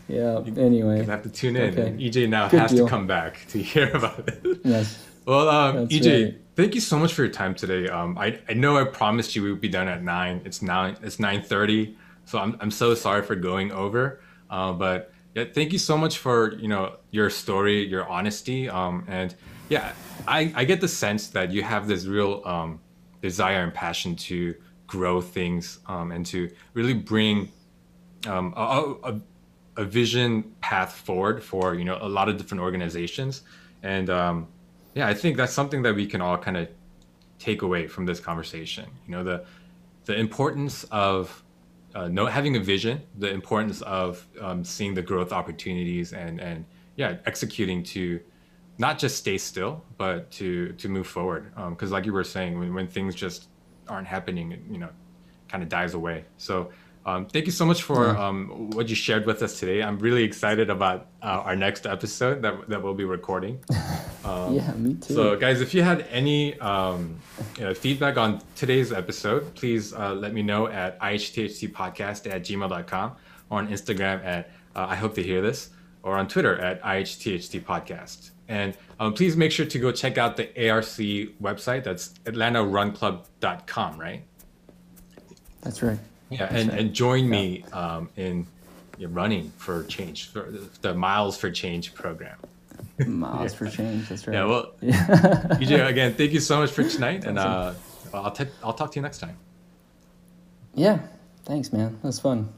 Yeah. Anyway, you have to tune in. Okay. EJ now Good has deal. to come back to hear about it. Yes. Well, um, EJ, right. thank you so much for your time today. Um, I, I know I promised you we would be done at nine. It's now it's nine thirty. So I'm, I'm so sorry for going over. Uh, but yeah, thank you so much for you know your story, your honesty, um, and yeah, I, I get the sense that you have this real um, desire and passion to grow things um, and to really bring um, a, a, a, vision path forward for you know a lot of different organizations, and um, yeah, I think that's something that we can all kind of take away from this conversation. You know the the importance of uh, know, having a vision, the importance of um, seeing the growth opportunities and and yeah, executing to not just stay still, but to to move forward. Because um, like you were saying, when when things just aren't happening, it, you know, kind of dies away. So. Um, thank you so much for yeah. um, what you shared with us today. I'm really excited about uh, our next episode that, that we'll be recording. Um, [LAUGHS] yeah, me too. So, guys, if you had any um, you know, feedback on today's episode, please uh, let me know at ihthtpodcast at gmail.com or on Instagram at uh, I hope to hear this or on Twitter at ihthtpodcast. And um, please make sure to go check out the ARC website. That's atlantarunclub.com, right? That's right. Yeah, and, and join me um, in running for change, for the Miles for Change program. [LAUGHS] Miles yeah. for change. That's right. Yeah. Well, [LAUGHS] EJ, again, thank you so much for tonight, and uh, I'll t- I'll talk to you next time. Yeah. Thanks, man. That was fun.